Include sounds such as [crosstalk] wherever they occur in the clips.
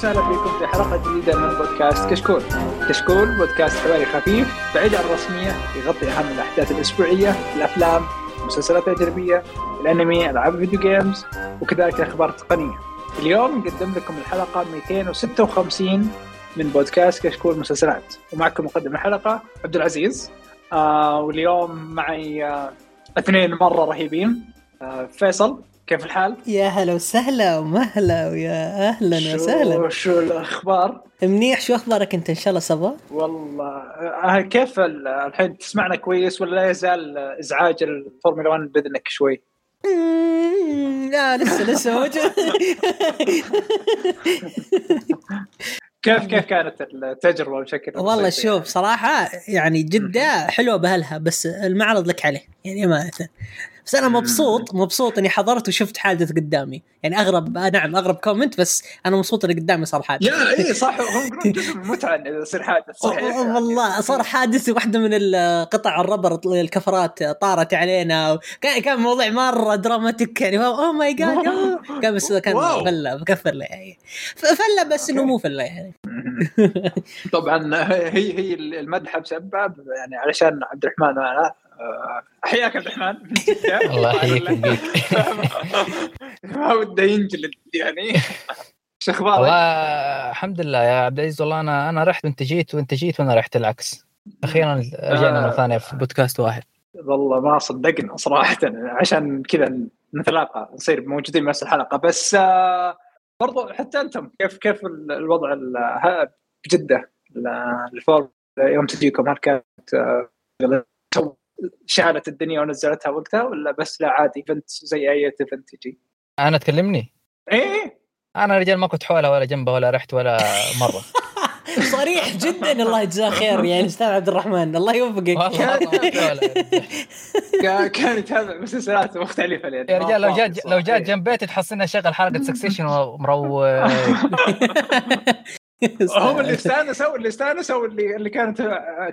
وسهلا فيكم في حلقة جديدة من بودكاست كشكول. كشكول بودكاست حواري خفيف بعيد عن الرسمية يغطي أهم الأحداث الأسبوعية، الأفلام، المسلسلات الاجنبيه، الأنمي، ألعاب الفيديو جيمز وكذلك الأخبار التقنية. اليوم نقدم لكم الحلقة 256 من بودكاست كشكول مسلسلات ومعكم مقدم الحلقة عبد العزيز آه واليوم معي آه اثنين مرة رهيبين آه فيصل كيف الحال؟ يا هلا وسهلا ومهلا ويا أهلا وسهلا شو الأخبار؟ منيح شو أخبارك أنت إن شاء الله صبا؟ والله آه كيف ال- الحين تسمعنا كويس ولا لا يزال إزعاج الفورمولا 1 بإذنك شوي؟ لا لسه لسه موجود كيف كيف كانت التجربة بشكل والله شوف صراحة يعني جدة حلوة بأهلها بس المعرض لك عليه يعني أمانة بس أنا مبسوط مبسوط إني حضرت وشفت حادث قدامي. يعني أغرب آه نعم أغرب comment بس أنا مبسوط إني قدامي صار حادث. يا أي صح. هم يقولون جزء من المتعه انه يصير حادث صحيح. [laughs] والله صار حادث واحدة من القطع الـ rubber الكفرات طارت علينا. كان كان موضوع مرة دراماتيك يعني. oh my god كان بس كان. فلة مكفر يعني. فلة بس إنه مو فلة يعني. [laughs] طبعا هي هي المدحه بسبب يعني علشان عبد الرحمن وأنا آه، أحياك عبد الرحمن. الله [laughs] يحييك ويبقيك. [laughs] ما وده ينجلد يعني. شو أخبارك؟ والله الحمد لله يا عبد العزيز. والله أنا أنا رحت وانت جيت وانت جيت وأنا رحت العكس. أخيرا رجعنا مرة ثانية في بودكاست واحد. والله ما صدقنا صراحة. عشان كذا نتلاقى نصير موجودين بنفس الحلقة. بس آه، برضو حتى أنتم كيف كيف ال- الوضع بجدة ال- الفورمولا يوم تجيكم هل كانت آه، تو- شالت الدنيا ونزلتها وقتها ولا بس لا عادي event زي أي event يجي؟ أنا تكلمني؟ إيه. أنا رجال ما كنت حولها ولا جنبها ولا رحت ولا مرة. [laughs] صريح جدا. الله يجزاه خير يعني أستاذ عبد الرحمن. الله يوفقك. [laughs] كان يتابع مسلسلات مختلفة يا رجال لو جات لو جات. جنب بيتي تحصلني اشغل حلقة [laughs] Succession ومروق [laughs] هم اللي استانسوا اللي استانسوا اللي اللي كانت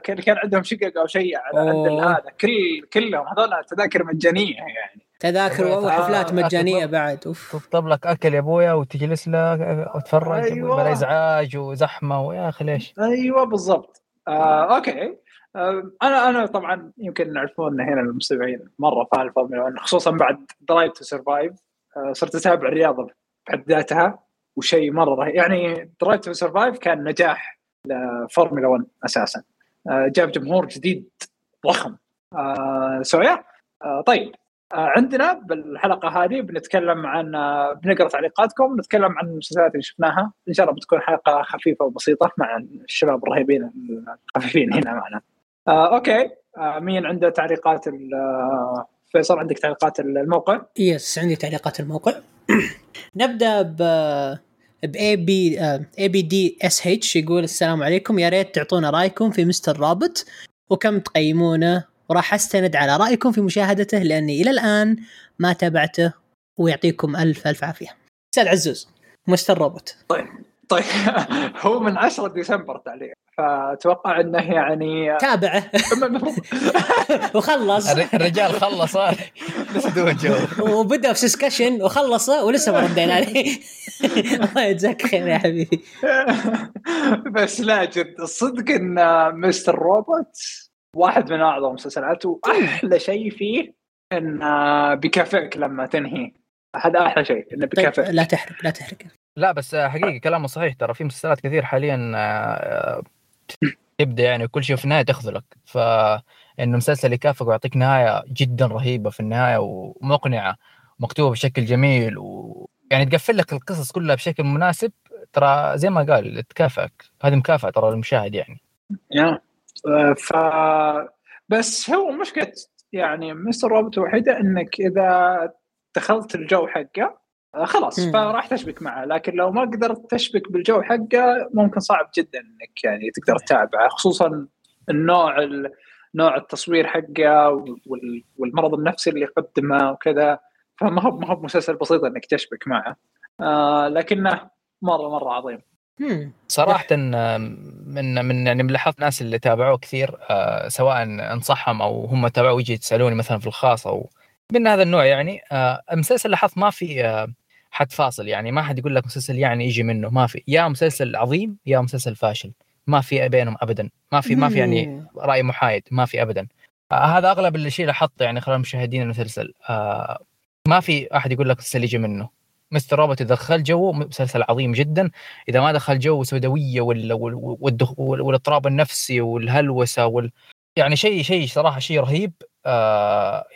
اللي كان عندهم شقق أو شيء على عند. هذا. كل كلهم هذول تذاكر مجانية يعني. تذاكر وحفلات آه، مجانية. بعد أوف. تطلب لك أكل يا أبويا وتجلس لك وتتفرج أيوة. بلا إزعاج وزحمة ويا أخي ليش؟ أيوه بالضبط. آه، okay. آه، أنا أنا طبعا يمكن يعرفون هنا المستمعين مرة 1 خصوصا بعد Drive to Survive صرت اتابع الرياضه بحد ذاتها. وشيء مرة رهيب. يعني Drive to Survive كان نجاح لفورمولا 1 أساسا. آه، جاب جمهور جديد ضخم. آه، so yeah آه، طيب. آه، عندنا بالحلقة هذه بنتكلم عن آه، بنقرأ تعليقاتكم نتكلم عن المسلسلات اللي شفناها. إن شاء الله بتكون حلقة خفيفة وبسيطة مع الشباب الرهيبين الخفيفين هنا معنا. آه، okay آه، مين عنده تعليقات آه، فيصل عندك تعليقات الموقع؟ yes عندي تعليقات الموقع. [clears throat] نبدأ ب ب A B A B D S H يقول السلام عليكم. يا ريت تعطونا رأيكم في Mr. Robot. وكم تقيمونه؟ وراح أستند على رأيكم في مشاهدته لأني إلى الآن ما تابعته. ويعطيكم ألف ألف عافية. أستاذ عزوز Mr. Robot طيب. [laughs] هو من 10 ديسمبر تعليق فأتوقع إنه يعني تابعه. [laughs] [laughs] وخلص. الر- الرجال خلص جو. وبدأ في Succession وخلصه ولسه ما ردينا عليه. الله يجزاك خير يا حبيبي. بس لا جد الصدق إن Mr. Robot واحد من أعظم المسلسلات وأحلى شيء فيه انه بيكافئك لما تنهي. هذا أحلى شيء إنه طيب بيكافئك لا تحرق لا تحرق. لا بس حقيقي كلامه صحيح. ترى في مسلسلات كثير حاليا آه، تبدأ يعني وكل شيء في النهاية تخذلك. فانه مسلسل يكافئك ويعطيك نهاية جدا رهيبة في النهاية ومقنعة مكتوبة بشكل جميل ويعني تقفل لك القصص كلها بشكل مناسب. ترى زي ما قال تكافئك. هذه مكافأة ترى للمشاهد يعني. يا ف بس هو مشكلة يعني مستر روبوت الوحيدة إنك إذا دخلت الجو حقه خلاص مم. فراح تشبك معه لكن لو ما قدرت تشبك بالجو حقه ممكن صعب جدا إنك يعني تقدر تتابعه خصوصا النوع ال- نوع التصوير حقه وال- والمرض النفسي اللي يقدمه وكذا فما هو ما هو مسلسل بسيط إنك تشبك معه آه لكنه مره مرة عظيم. صراحة آه، من من يعني لاحظت ناس اللي تابعوه كثير آه، سواء انصحهم أو هم تابعوه يجي يسالوني مثلا في الخاص أو من هذا النوع يعني آه، المسلسل لاحظت ما في آه، حد فاصل يعني ما حد يقول لك مسلسل يعني يجي منه ما في. يا مسلسل عظيم يا مسلسل فاشل. ما في بينهم ابدا. ما في ما في يعني. رأي محايد ما في ابدا. آه هذا أغلب اللي شيء حط يعني خلال مشاهدين المسلسل. آه ما في أحد يقول لك مسلسل يجي منه. Mr. Robot إذا دخل جو مسلسل عظيم جدا. إذا ما دخل جو سوداوية. والإضطراب النفسي والهلوسة وال... يعني شيء شيء صراحة شيء رهيب.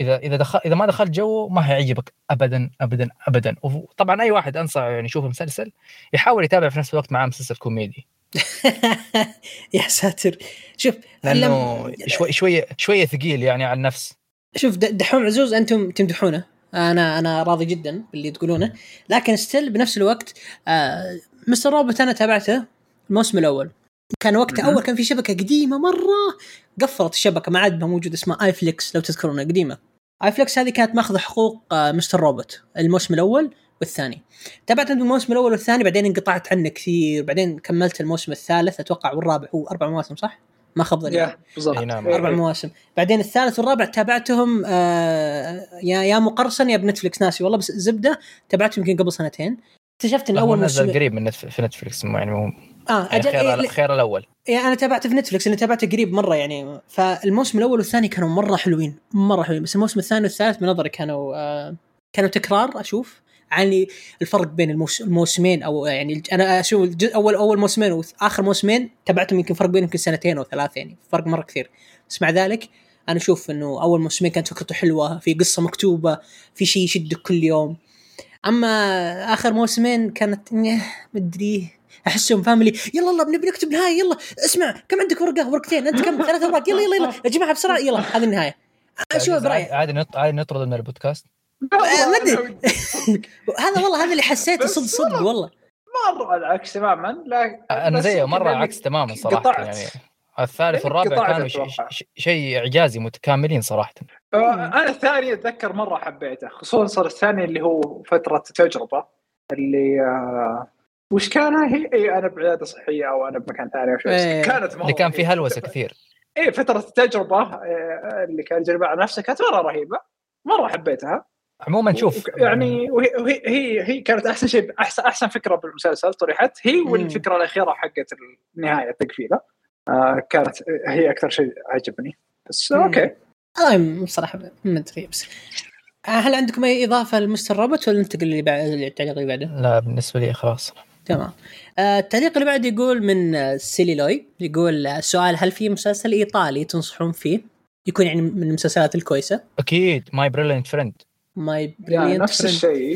اذا إذا دخل إذا ما دخل جو ما حيعجبك ابدا ابدا ابدا. وطبعا أي واحد انصح يعني يشوف المسلسل يحاول يتابع في نفس الوقت معاه مسلسل كوميدي. [laughs] يا ساتر. شوف لأنه لم- شوي شوية شوية ثقيل يعني على النفس. شوف دحوم عزوز أنتم تمدحونه. أنا أنا راضي جدا باللي تقولونه. لكن still بنفس الوقت آه Mr. Robot أنا تابعته الموسم الأول. كان وقتها. أول كان في شبكة قديمة مرة قفلت الشبكة ما عاد موجود اسمها iflix لو تذكرونها قديمة iflix هذه كانت ماخذة حقوق آه Mr. Robot الموسم الأول والثاني تابعت الموسم الأول والثاني بعدين انقطعت عنه كثير بعدين كملت الموسم الثالث أتوقع والرابع هو أربع مواسم صح؟ ما خاب ظني نعم. أربع مواسم بعدين الثالث والرابع تابعتهم آه يا يا مقرصن يا بنتفلكس ناسي والله بس زبدة تابعتهم يمكن قبل سنتين اكتشفت إن أول موسم قريب من نتف- في نتفلكس يعني آه يعني أجل خير إيه خير الأول. يعني أنا تابعته في نتفلكس أنا تابعته قريب مرة يعني. فالموسم الأول والثاني كانوا مرة حلوين مرة حلوين. بس الموسم الثاني والثالث من نظري كانوا آه كانوا تكرار أشوف. يعني الفرق بين الموس الموسمين أو يعني الج- أنا أشوف اول أول موسمين واخر موسمين تابعتهم يمكن فرق بينهم يمكن سنتين أو ثلاث يعني فرق مرة كثير. بس مع ذلك أنا أشوف إنه أول موسمين كانت فكرته حلوة في قصة مكتوبة في شيء يشدك كل يوم. أما آخر موسمين كانت مدري. أحسهم فاميلي يلا يلا بنبي نكتب نهاية يلا اسمع كم عندك ورقة؟ ورقتين انت كم؟ ثلاث اوراق يلا يلا يلا [laughs] يا جماعة بسرعة يلا هذه النهاية. شو برايك عادي نط... عادي نطرد من البودكاست. ما. أنا ودي- [laughs] هذا والله هذا اللي حسيته صدق صدق والله. مرة العكس تماما لا أنا زيه مرة لأني عكس تماما صراحة قطعت. يعني الثالث والرابع كانوا شيء إعجازي متكاملين صراحة. آه، أنا الثاني أتذكر مرة حبيته خصوصا الثاني اللي هو فترة تجربة اللي آه وش كان هي اي أنا بعياده صحية أو أنا بمكان ثاني أو شيء إيه. كانت مره اللي كان فيه رهيبة. هلوسة كثير اي فترة التجربة آه، اللي كان يجرب على نفسه كانت مرة رهيبة مرة حبيتها عموما شوف وك- يعني وهي وهي هي, هي كانت أحسن شيء أحسن أحسن فكرة بالمسلسل طرحت هي مم. والفكرة الأخيرة حقت النهاية التقفيلة آه كانت هي أكثر شيء عجبني بس مم. okay أنا بصراحة ما أدري بس آه، هل عندكم أي إضافة ل Mr. Robot ولا ننتقل التعليق اللي بعده؟ لا بالنسبة لي خلاص تمام. آه، التعليق اللي بعد يقول من آه، سيليلوي يقول آه، سؤال هل في مسلسل إيطالي تنصحون فيه؟ يكون يعني من المسلسلات الكويسة. أكيد. My Brilliant Friend my يعني نفس الشيء.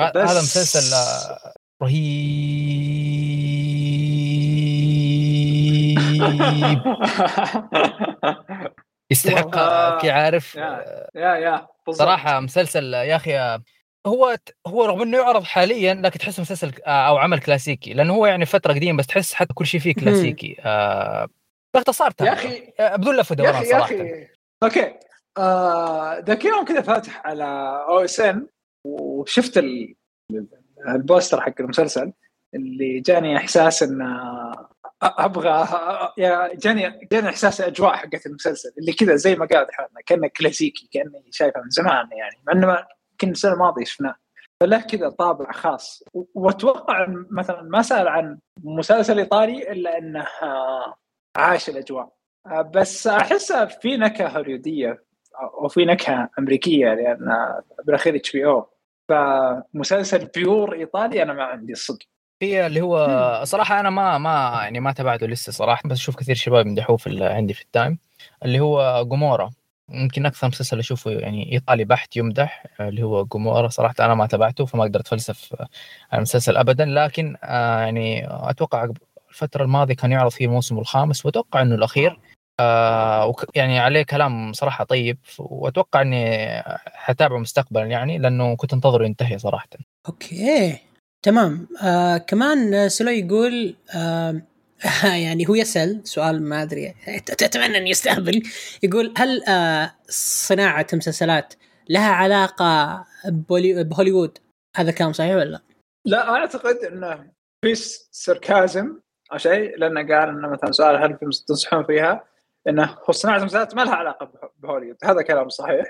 بس- هذا مسلسل آه، رهيب. [laughs] يستحق آه، كي عارف. يا يا. صراحة مسلسل يا أخي آه، هو هو رغم إنه يعرض حاليا لكن تحسه مسلسل آه، أو عمل كلاسيكي لأنه هو يعني فترة قديمة بس تحس حتى كل شيء فيه كلاسيكي. آه باختصار يا. أخي آه، بدون لف ودوران أخي yeah صراحة. أخي. okay. آه، ذاك يوم كذا فاتح على OSN وشفت ال- ال poster حق المسلسل اللي جاني إحساس إن آه، أبغى yeah جاني جاني إحساس الاجواء حقت المسلسل اللي كذا زي ما قال حالنا كأنه كلاسيكي كأني شايفه من زمان يعني. مع إنه ما- يمكن السنة الماضية شفناه. فله كذا طابع خاص. وأتوقع مثلا ما سأل عن مسلسل إيطالي إلا إنه آه، عاش الأجواء. آه، بس احسها في نكهة هوليودية أو في نكهة أمريكية لأن بالاخير HBO. فمسلسل pure إيطالي أنا ما عندي الصدق. في اللي هو صراحة أنا ما ما يعني ما تابعته لسه صراحة بس أشوف كثير شباب يمدحوه في عندي في ال time. اللي هو جومورا. يمكن أكثر مسلسل أشوفه يعني إيطالي بحت يمدح آه، اللي هو جومورا. صراحة أنا ما تابعته فما أقدر أتفلسف آه، عن المسلسل ابدا. لكن آه، يعني أتوقع الفترة الماضية كان يعرض فيه الموسم الخامس الأخير. آه وك- يعني عليه كلام صراحة طيب وأتوقع إني حتابعه مستقبلا يعني لأنه كنت أنتظره ينتهي صراحة. أوكي تمام. آه كمان سلو يقول آه [laughs] يعني هو يسأل سؤال ما أدري أت- اتمنى أن يستهبل يقول هل آه صناعة مسلسلات لها علاقة بولي بهوليوود؟ هذا كلام صحيح ولا لا؟ لا أعتقد إنه في سركازم أو شيء لأنه قال إنه مثلا سؤال هل في تنصحون فيها؟ إنه هو صناعة المسلسلات ما لها علاقة به- بهوليوود. هذا كلام صحيح.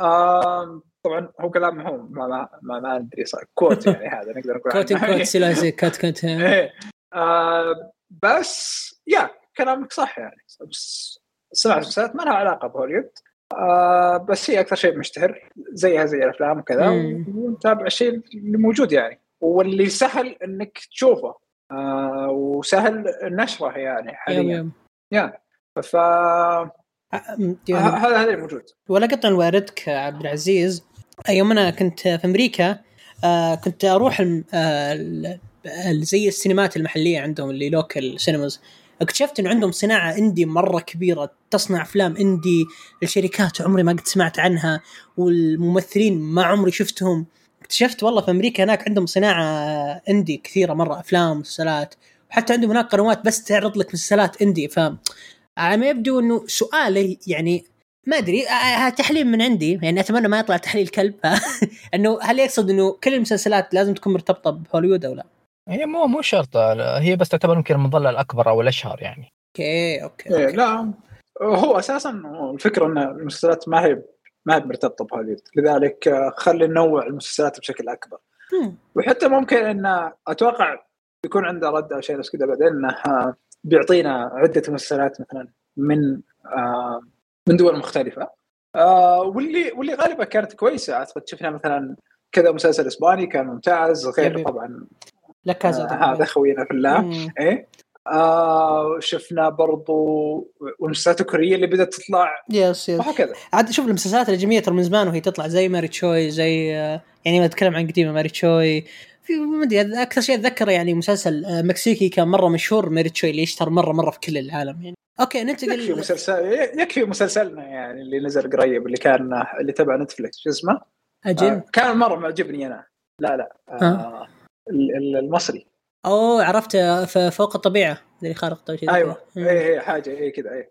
آم، طبعا هو كلام هو ما ما ما, ما أدري كوت يعني هذا نقدر نقول كوت. كوت سلاسي كوت كوت بس يا كلامك صح يعني. بس سمعت مسلسلات ما لها علاقة بهوليوود. آه بس هي أكثر شيء مشتهر زيها زي الأفلام وكذا. ونتابع الشيء اللي موجود يعني. واللي سهل إنك تشوفه. آه وسهل نشره يعني حاليا. يا ف يعني هذا هذا اللي موجود. ولا قطع واردك عبد العزيز. يوم أنا كنت في أمريكا آه كنت أروح آه زي السينمات المحلية عندهم ال local cinemas اكتشفت انه عندهم صناعة indie مرة كبيرة تصنع أفلام indie الشركات عمري ما قد سمعت عنها والممثلين ما عمري شفتهم. اكتشفت والله في أمريكا هناك عندهم صناعة indie كثيرة مرة أفلام ومسلسلات وحتى عندهم هناك قنوات بس تعرض لك مسلسلات indie ف على ما يبدو إنه سؤالي يعني ما أدري آه، آه، تحليل من عندي؟ يعني أتمنى ما يطلع تحليل كلب. [laughs] إنه هل يقصد إنه كل المسلسلات لازم تكون مرتبطة بهوليوود أو لا؟ هي مو مو شرط هي بس تعتبر يمكن المظلة الأكبر أو الأشهر يعني okay okay, إيه okay. لا هو أساسا الفكرة إن المسلسلات ما هي ما هي مرتبطة بهوليوود لذلك آه، خلي ننوع المسلسلات بشكل أكبر. وحتى ممكن إن أتوقع يكون عنده رد أو شيء بس كذا بعدين إنه آه، بيعطينا عدة مسلسلات مثلا من آه، من دول مختلفة آه، واللي واللي غالبا كانت كويسة أعتقد شفنا مثلا كذا مسلسل إسباني كان ممتاز غير. طبعا La Casa آه، هذا خوينا في الله. إيه؟ آه شفنا برضو والمسلسلات الكورية اللي بدأت تطلع. yes yes وهكذا. عاد شوف المسلسلات الجميله ترى من زمان وهي تطلع زي ماري تشوي زي آه، يعني ما أتكلم عن قديمة ماري تشوي. في ما أدري أكثر شيء أتذكره يعني مسلسل آه، مكسيكي كان مرة مشهور ماري تشوي اللي يشتهر مرة مرة في كل العالم يعني. أوكي يكفي ننتقل مسلسل يكفي مسلسلنا يعني اللي نزل قريب اللي كان اللي تبع نتفلكس شو اسمه؟ أجل. آه كان مرة معجبني أنا. لا لا آه. ال- المصري. أوه عرفت فوق الطبيعة اللي خارق أيوه. كذا. اي اي حاجة اي كذا اي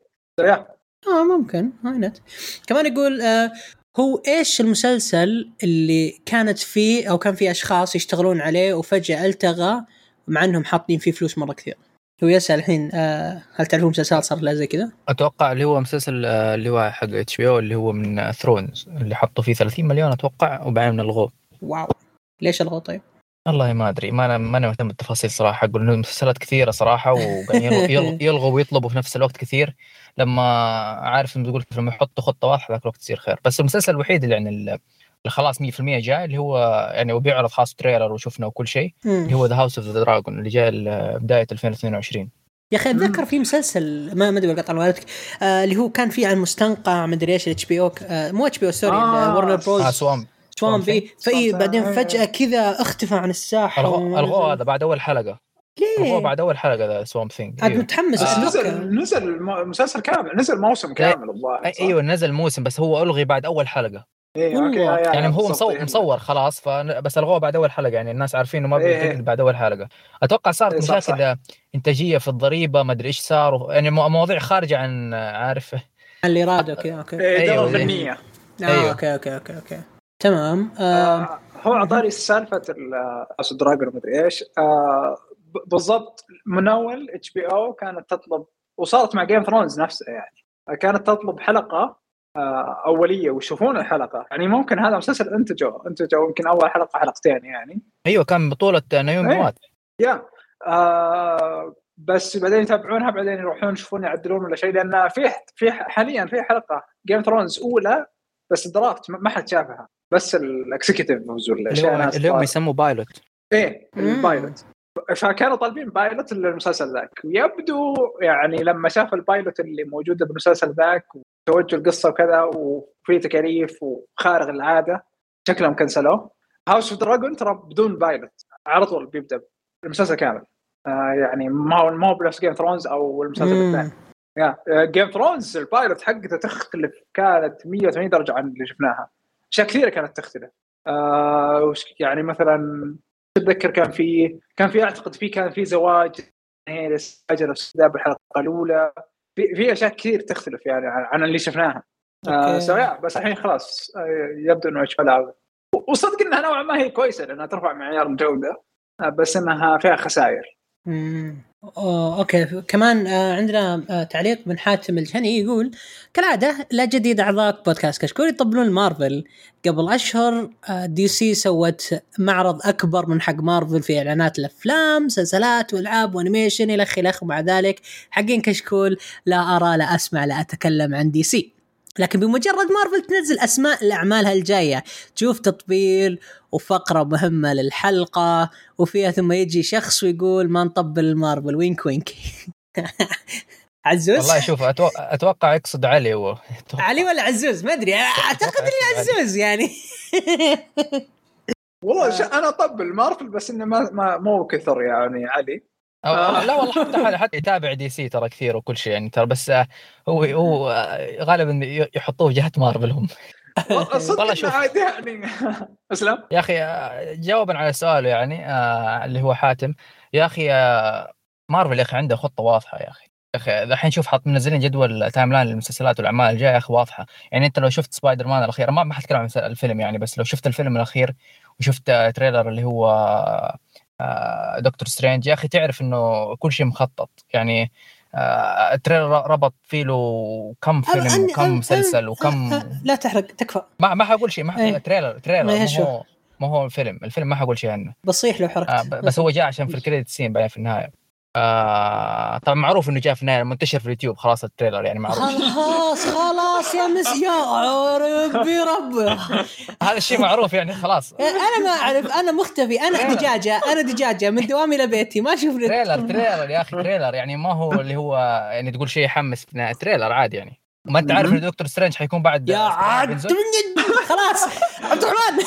آه ممكن. واي نت كمان يقول آه هو إيش المسلسل اللي كانت فيه أو كان فيه أشخاص يشتغلون عليه وفجأة التغى مع إنهم حاطين فيه فلوس مرة كثير؟ هو يسأل الحين آه هل تعرفون مسلسلات صار لها زي كذا؟ أتوقع اللي هو مسلسل آه، اللي هو حق HBO اللي هو من Thrones اللي حطوا فيه 30 مليون أتوقع وبعدين الغوه wow. ليش الغوا طيب؟ والله ما أدري ما أنا ما أنا مهتم بالتفاصيل صراحة. أقول إنه مسلسلات كثيرة صراحة وقاعدين [laughs] يلغوا- ويطلبوا في نفس الوقت كثير. لما عارف إنه تقول لما يحطوا خطة واضحة ذاك الوقت تصير خير. بس المسلسل الوحيد اللي يعني ال- اللي خلاص 100% جاي اللي هو يعني وبيعرض خلاص trailer وشفنا وكل شيء اللي هو The House of the Dragon اللي جاي بداية 2022 يا أخي أتذكر في مسلسل ما ما أدري قطع والدك آه اللي هو كان فيه عن مستنقع ما أدري إيش ال HBO مو HBO sorry آه، Warner Bros آه Swamp. Swamp بي فإي بعدين Thing. فجأة كذا اختفى عن الساحة الغوه. هذا بعد أول حلقة ليه؟ بعد أول حلقة The Swamp Thing عاد متحمس بس أتذكر. نزل نزل م- مسلسل كامل نزل موسم كامل الظاهر صح؟ إيوه نزل موسم بس هو ألغي بعد أول حلقة إيه، okay، والله. يا- يا- يعني هو مصور إيه. مصور خلاص ف بس الغوه بعد أول حلقة يعني الناس عارفين إنه ما إيه، إيه. بعد أول حلقة أتوقع صارت إيه، صح، مشاكل إنتاجية في الضريبة ما أدري إيش صار و- يعني مو- مواضيع خارجة عن عارف اللي راد okay okay إيه، إيه. فنيه آه. okay okay okay okay تمام آه آه، هو أعطاني سالفة House Dragon مدري إيش. آه، ب- بالضبط منول HBO كانت تطلب وصارت مع Game Thrones نفسه يعني. كانت تطلب حلقة آه، أولية ويشوفون الحلقة. يعني ممكن هذا مسلسل انتجوا انتجوا يمكن أول حلقة حلقتين يعني. أيوه كان بطولة Naomi إيه. Watts yeah. آه بس بعدين يتابعونها بعدين يروحون يشوفون يعدلون ولا شيء لأن في في حاليا في حلقة Game Thrones أولى بس draft ما ما حد شافها. بس ال executive ولا هم. يسموه pilot إيه. ال pilot فكانوا طالبين pilot للمسلسل ذاك. ويبدو يعني لما شاف ال pilot اللي موجودة بالمسلسل ذاك وتوجه القصة وكذا وفي تكاليف وخارق العادة شكلهم كنسلوه. House of Dragon ترى بدون pilot على طول بيبدأ المسلسل كامل. آه يعني ما هو ما هو بنفس Game Thrones أو المسلسل. الثاني. يا Game Thrones ال pilot حقته تختلف كانت 180 درجة عن اللي شفناها. أشياء كثيرة كانت تختلف. آه وش- يعني مثلا تتذكر كان في كان في أعتقد في كان في زواج هيرس أجل السداب الحلقة الأولى. في, في أشياء كثير تختلف يعني عن, اللي شفناها. آه. سواء بس الحين خلاص آه يبدو إنه HB وصدق إنها نوعا ما هي كويسة لأنها ترفع معيار الجوده آه بس إنها فيها خسائر. okay. كمان آه عندنا آه تعليق من حاتم الجهني يقول كالعادة لا جديد أعضاء بودكاست كشكول يطبلون مارفل. قبل أشهر آه DC سوت معرض أكبر من حق مارفل في إعلانات الأفلام مسلسلات وألعاب و animation إلى اخره ومع ذلك حقين كشكول لا أرى لا أسمع لا أتكلم عن DC. لكن بمجرد مارفل تنزل أسماء لأعمالها الجاية. تشوف تطبيل وفقرة مهمة للحلقة وفيها ثم يجي شخص ويقول ما نطبل مارفل وينك وينك. [laughs] عزوز؟ والله شوف أتوقع, أتوقع يقصد علي هو. أتوقع. علي ولا عزوز؟ ما أدري. أعتقد إني عزوز يعني. [laughs] والله. أنا أطبل مارفل بس إنه ما, ما مو كثر يعني علي. لا والله حتى حتى يتابع DC ترى كثير وكل شيء يعني ترى بس آه، هو هو آه، غالبا يحطوه جهة مارفل هم. [laughs] والله [laughs] شوف. عادي يعني. [laughs] أسلم. يا أخي آه، جوابا على سؤاله يعني آه اللي هو حاتم. يا أخي آه مارفل يا أخي عنده خطة واضحة يا أخي. يا أخي الحين شوف حط منزلين جدول timeline للمسلسلات والأعمال الجاية يا أخي واضحة. يعني أنت لو شفت سبايدر مان الأخير ما ما حتكلم عن الفيلم يعني بس لو شفت الفيلم الأخير وشفت آه، trailer اللي هو آه، دكتور سترينج. يا أخي تعرف إنه كل شيء مخطط. يعني آه، ال trailer ربط فيه له كم فيلم وكم مسلسل وكم لا تحرق تكفى. ما ما حقول شيء ما إيه. ح- trailer trailer ما. هو ما هو الفيلم. الفيلم ما حقول شيء عنه. بصيح لو حركت آه بس هو جاء عشان في ال credit scene بعدين في النهاية. آه طبعا معروف إنه جاء في النهاية منتشر في اليوتيوب خلاص ال trailer يعني معروف. خلاص خلاص يا مس يا ربي ربي. هذا الشيء معروف يعني خلاص. أنا ما أعرف أنا مختفي أنا دجاجة أنا دجاجة من دوامي إلى بيتي ما أشوف trailer trailer يا أخي trailer يعني ما هو اللي هو يعني تقول شيء يحمس في النهاية. trailer عادي يعني. ما أنت عارف ان دكتور سترينج حيكون بعد يا عاد خلاص عبد الرحمن.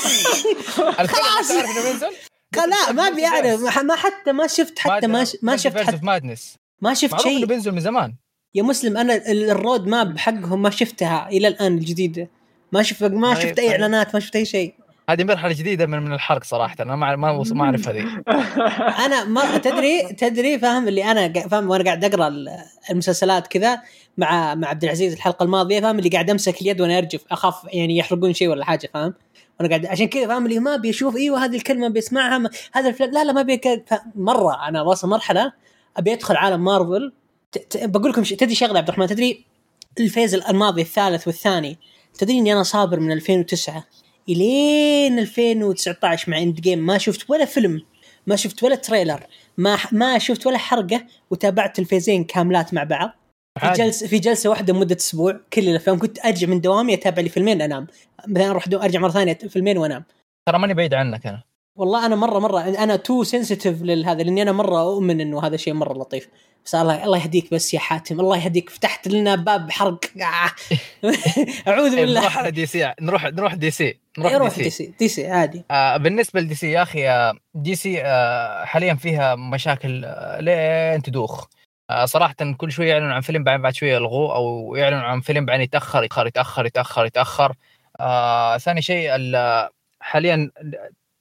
خلاص. أنت عارف إنه بينزل؟ لا ما ابي اعرف ما حتى ما شفت حتى ما ما شفت حتى. مادنس ما شفت شيء. بينزل من زمان. يا مسلم أنا ال- الرود ماب حقهم ما شفتها إلى الآن الجديدة. ما شفت ما شفت أي. إعلانات ما شفت أي شيء. هذه مرحلة جديدة من من الحرق صراحة أنا ما ما ما [laughs] أعرف هذه. أنا ما تدري تدري فاهم اللي أنا فاهم وأنا قاعد أقرأ ال- المسلسلات كذا مع مع عبد العزيز الحلقة الماضية فاهم اللي قاعد أمسك اليد وأنا أرجف أخاف يعني يحرقون شيء ولا حاجة فاهم وأنا قاعد عشان كذا فاهم اللي ما ابي أشوف إيوه هذه الكلمة بيسمعها ما هذا الفلان لا لا ما ابي مرة أنا واصل مرحلة أبي أدخل عالم مارفل. ت- ت- بقول لكم شيء تدري شغلة عبد الرحمن؟ تدري ال phase الماضي الثالث والثاني تدري إني أنا صابر من 2009 إلين 2019 مع Endgame ما شفت ولا فيلم ما شفت ولا trailer ما ما شفت ولا حرقة وتابعت ال phase ين كاملات مع بعض. في. جلسة في جلسة واحدة مده أسبوع كل الأفلام كنت ارجع من دوامي أتابع لي فيلمين انام مثلا أروح أرجع مرة ثانية فيلمين وأنام. ترى ماني بعيد عنك أنا. والله أنا مره مرة أنا too sensitive لهذا لأني أنا مرة أؤمن إنه هذا شيء مرة لطيف. بس الله الله يهديك بس يا حاتم الله يهديك. فتحت لنا باب حرق. آه. [laughs] أعوذ إيه، بالله. نروح على DC نروح نروح DC نروح روح DC سي DC عادي. آه بالنسبة ل DC يا أخي DC آه حاليا فيها مشاكل آه لين تدوخ. آه صراحة كل شوية يعلنوا عن فيلم بعدين بعد شوية يلغوه أو يعلنوا عن فيلم بعدين يتأخر يتأخر يتأخر يتأخر يتأخر. آه ثاني شيء ال- حاليا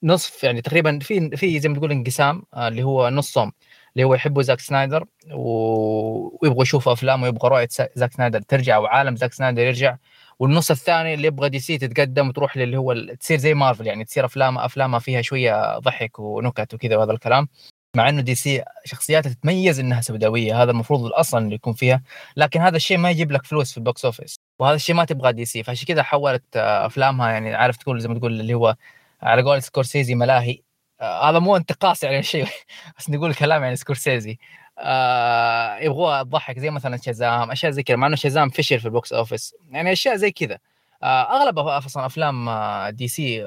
نصف يعني تقريبا في في زي ما تقول انقسام آه اللي هو نصهم اللي هو يحبوا زاك سنايدر ويبغوا يشوفوا أفلام ويبغوا رؤية زاك سنايدر ترجع وعالم زاك سنايدر يرجع. والنص الثاني اللي يبغى DC تتقدم وتروح للي هو تصير زي مارفل يعني تصير أفلام افلامها فيها شوية ضحك ونكت وكذا وهذا الكلام. مع إنه DC شخصياتها تتميز إنها سوداوية هذا المفروض الأصل اللي يكون فيها. لكن هذا الشيء ما يجيب لك فلوس في ال box office وهذا الشيء ما تبغى DC. فعشان كذا حولت آه، أفلامها يعني عارف تقول زي ما تقول اللي هو على قول سكورسيزي ملاهي. آه هذا مو انتقاص يعني الشيء [laughs] بس نقول كلام يعني سكورسيزي. آه يبغوها تضحك زي مثلا شازام أشياء زي كذا مع إنه شازام فشل في ال box office. يعني أشياء زي كذا. آه أغلب أصلا أفلام آه، DC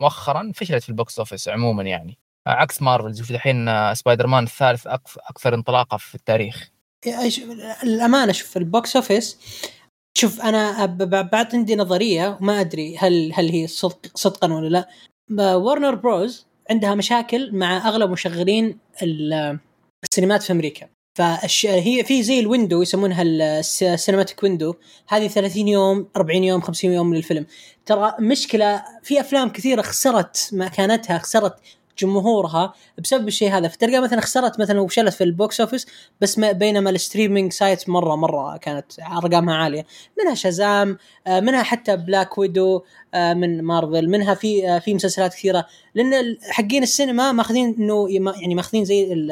مؤخرا فشلت في ال box office عموما يعني. آه، عكس مارفل شوف الحين آه، سبايدر مان الثالث أكثر انطلاقة في التاريخ. الأمانة شوف ال box office شوف أنا بعد عندي نظرية ما أدري هل هل هي صدق صدقا ولا لا. ورنر بروز عندها مشاكل مع أغلب مشغلين ال- السينمات في أمريكا. فالش... هي في زي ال window يسمونها ال cinematic window هذه 30 يوم 40 يوم 50 يوم للفيلم. ترى مشكلة في أفلام كثيرة خسرت مكانتها خسرت جمهورها بسبب الشيء هذا. فتلقى مثلا خسرت مثلا وفشلت في ال box office بس ما بينما ال streaming site مره مرة كانت أرقامها عالية. منها شازام آه، منها حتى بلاك ويدو آه، من مارفل منها في آه، في مسلسلات كثيرة. لأن حقين السينما ماخذين إنه يعني ماخذين زي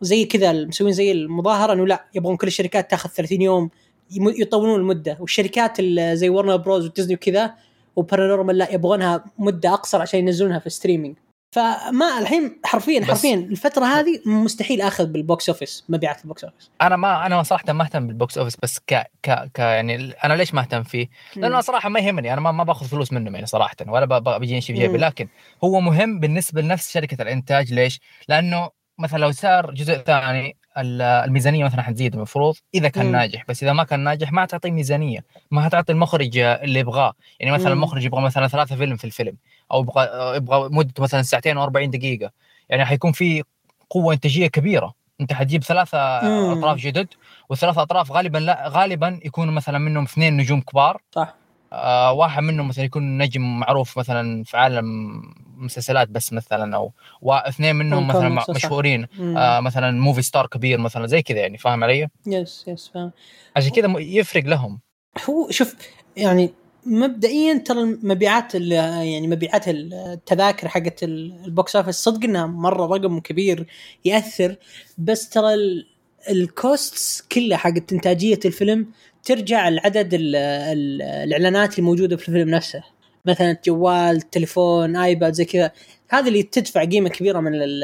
زي كذا مسوين زي المظاهرة إنه لا يبغون كل الشركات تاخذ 30 يوم يطولون المدة. والشركات زي ورنر بروز وديزني وكذا وبارامونت لا يبغونها مدة أقصر عشان ينزلونها في streaming فما الحين حرفيا حرفيا الفترة هذه مستحيل آخذ بال box office مبيعات ال box office أنا ما أنا صراحة ما أهتم بال box office بس ك ك, ك يعني أنا ليش ما أهتم فيه؟ لأنه صراحة ما يهمني أنا ما, ما باخذ فلوس منهم يعني صراحة ولا بيجيني شيء في جيبي. لكن هو مهم بالنسبة لنفس شركة الإنتاج ليش؟ لأنه مثلا لو صار جزء ثاني الميزانية مثلا حتزيد المفروض إذا كان مم. ناجح بس إذا ما كان ناجح ما تعطي ميزانية ما هتعطي المخرج اللي يبغاه يعني مثلا. المخرج يبغى مثلا ثلاثة فيلم في الفيلم أو يبغى يبغى مدته مثلا ساعتين و40 دقيقة يعني حيكون في قوة إنتاجية كبيرة أنت حتجيب ثلاثة مم. أطراف جدد والثلاث أطراف غالبا لا غالبا يكونوا مثلا منهم اثنين نجوم كبار صح آه واحد منهم مثلا يكون نجم معروف مثلا في عالم مسلسلات بس مثلا أو واثنين منهم مثلا. مشهورين. آه مثلا موفي ستار كبير مثلا زي كذا يعني فاهم علي؟ yes yes فاهم عشان كذا يفرق لهم هو شوف يعني مبدئيا ترى المبيعات ال- يعني مبيعات التذاكر حقت ال- ال box office صدق إنها مرة رقم كبير يأثر بس ترى ال- ال costs كلها حقت إنتاجية الفيلم ترجع لعدد ال- ال- الإعلانات اللي موجوده في الفيلم نفسه مثلا جوال تليفون آيباد زي كذا. هذه اللي تدفع قيمة كبيرة من ال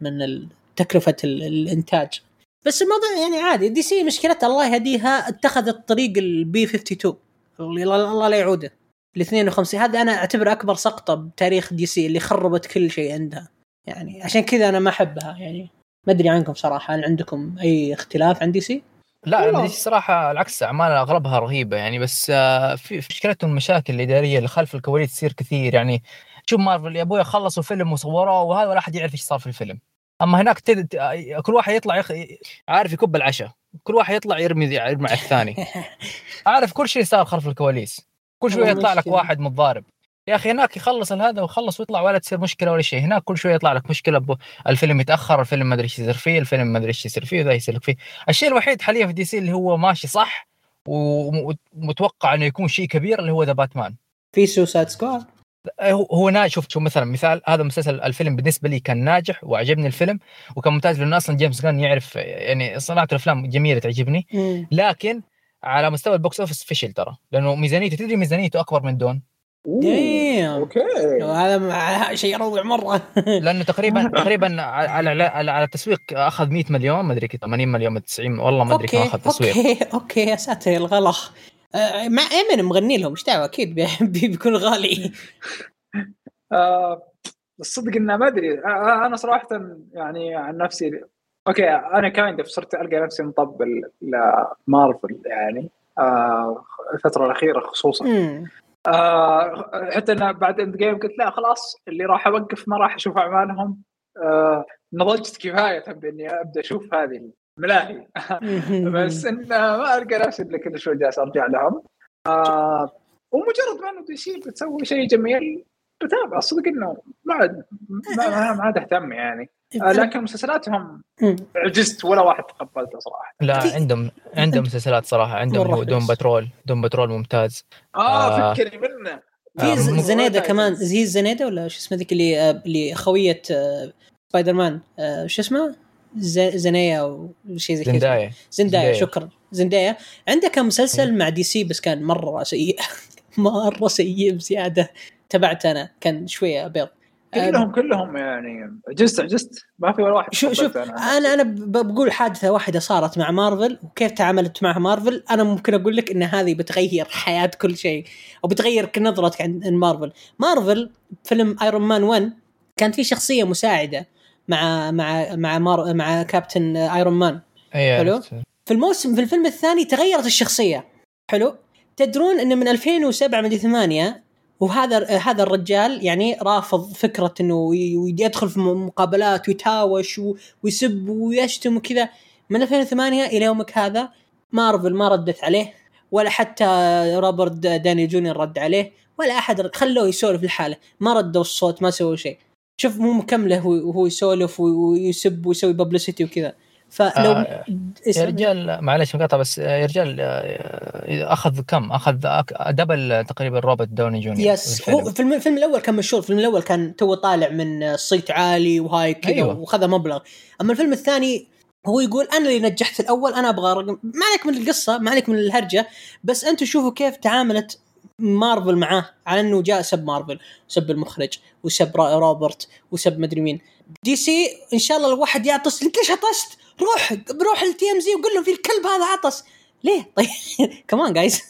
من ال- تكلفة ال- الإنتاج. بس الموضوع يعني عادي. DC مشكلتها الله يهديها اتخذت طريق البي 52 اللي الله لا يعوده. ال 52 هذا أنا أعتبره أكبر سقطة بتاريخ DC اللي خربت كل شيء عندها. يعني عشان كذا أنا ما أحبها. يعني ما أدري عنكم صراحة هل عندكم أي اختلاف عن DC؟ لا والله. دي صراحة العكس اعمال أغلبها رهيبة يعني بس آه، في مشكلتهم المشاكل الإدارية اللي خلف الكواليس تصير كثير يعني. شوف مارفل يا أبوي خلصوا فيلم وصوروه وهذا ولا أحد يعرف إيش صار في الفيلم. أما هناك تد... ت- كل واحد يطلع يخ... عارف يكب العشاء كل واحد يطلع يرمي يرمي على الثاني. [laughs] عارف كل شيء صار خلف الكواليس. كل شوية يطلع لك. واحد متضارب. يا أخي هناك يخلص هذا ويخلص ويطلع ولا تصير مشكلة ولا شيء. هناك كل شوية يطلع لك مشكلة ب... الفيلم يتأخر الفيلم ما أدري إيش يصير فيه الفيلم ما أدري إيش يصير فيه ذا يصير لك فيه. الشيء الوحيد حاليا في DC اللي هو ماشي صح ومتوقع إنه يكون شيء كبير اللي هو The Batman. في Suicide Squad؟ هو هو ناجح شوف شوف مثلا مثال هذا مسلسل الفيلم بالنسبة لي كان ناجح وعجبني الفيلم وكان ممتاز لأنه أصلا جيمس جان يعرف يعني صناعة الأفلام جميلة تعجبني. لكن على مستوى ال box office فشل ترى لأنه ميزانيته تدري ميزانيته أكبر من Dune؟ okay هذا [laughs] شيء روع مرة. [laughs] لأنه تقريبا [laughs] تقريبا على على, على, على التسويق أخذ 100 مليون ما أدري كذا 80 مليون 90 والله ما أدري كم أخذ تسويق. أوكي okay يا ساتر الغلط. آه، مع إيمن مغني لهم إيش دعوة؟ أكيد بي- بي- بيكون غالي. آه الصدق إنه ما أدري. أنا صراحة يعني عن نفسي okay أنا kind صرت ألقى نفسي مطبل لمارفل يعني آه الفترة الأخيرة خصوصا. آه حتى انه بعد Endgame قلت لا خلاص اللي راح أوقف ما راح أشوف أعمالهم. آه نضجت كفاية بأني أبدأ أشوف هذه الملاهي. [laughs] بس إن ما ألقى نفسي إلا كل شوي جالس أرجع لهم. آه ومجرد ما أنه دي سي بتسوي شيء جميل بتابع. الصدق إنه ما عاد ما, عاد أهتم يعني. لكن مسلسلاتهم. عجزت ولا واحد تقبلته صراحة. لا عندهم عندهم مسلسلات صراحة. عندهم دوم. بترول دوم بترول ممتاز. آه, آه. فكري منه. في آه، زنيدة كمان. هي زنيدة ولا شو اسمه ذيك اللي آه، اللي خوية آه، سبايدر مان آه، شو اسمه؟ ز- زنيا أو شيء زي كذا. زندايا. زندايا. شكرا. زندايا. عنده كم مسلسل مع DC بس كان مرة سيء. [laughs] مرة سيء بزيادة. تبعت أنا. كان شوية بيض كلهم كلهم يعني عجزت عجزت ما في ولا واحد شوف شوف أنا أنا بقول حادثة واحدة صارت مع مارفل وكيف تعاملت مع مارفل؟ أنا ممكن أقول لك إن هذه بتغير حياة كل شيء أو بتغير نظرتك عن مارفل. مارفل فيلم Iron Man 1 كان في شخصية مساعدة مع مع مع مار مع captain Iron Man حلو. في الموسم في الفيلم الثاني تغيرت الشخصية. حلو؟ تدرون إن من 2007 مدري 8 وهذا هذا الرجال يعني رافض فكرة إنه يدخل في مقابلات ويتهاوش ويسب ويشتم وكذا. من 2008 إلى يومك هذا مارفل ما ردت عليه ولا حتى روبرت داني جونيور رد عليه ولا أحد رد خلوه يسولف لحاله. ما ردوا الصوت ما سووا شيء. شوف مو مكمله هو وهو يسولف ويسب ويسوي publicity وكذا. فلو آه، يا رجال معلش مقاطع بس آه، يا رجال آه، أخذ كم؟ أخذ double تقريبا روبرت داوني جونيور yes. هو الفيلم الفيلم الأول كان مشهور الفيلم الأول كان تو طالع من صيت عالي وهاي كذا أيوة. وخذ مبلغ أما الفيلم الثاني هو يقول أنا اللي نجحت الأول أنا أبغى رقم ما عليك من القصة ما عليك من الهرجة بس أنتم شوفوا كيف تعاملت مارفل معاه على إنه جاء سب مارفل سب المخرج وسب روبرت وسب مدري مين دي سي إن شاء الله الواحد يعطس. انت ليش عطست؟ روح روح التي ام زي وقول لهم في الكلب هذا عطس. ليه؟ [laughs] طيب كمان جايز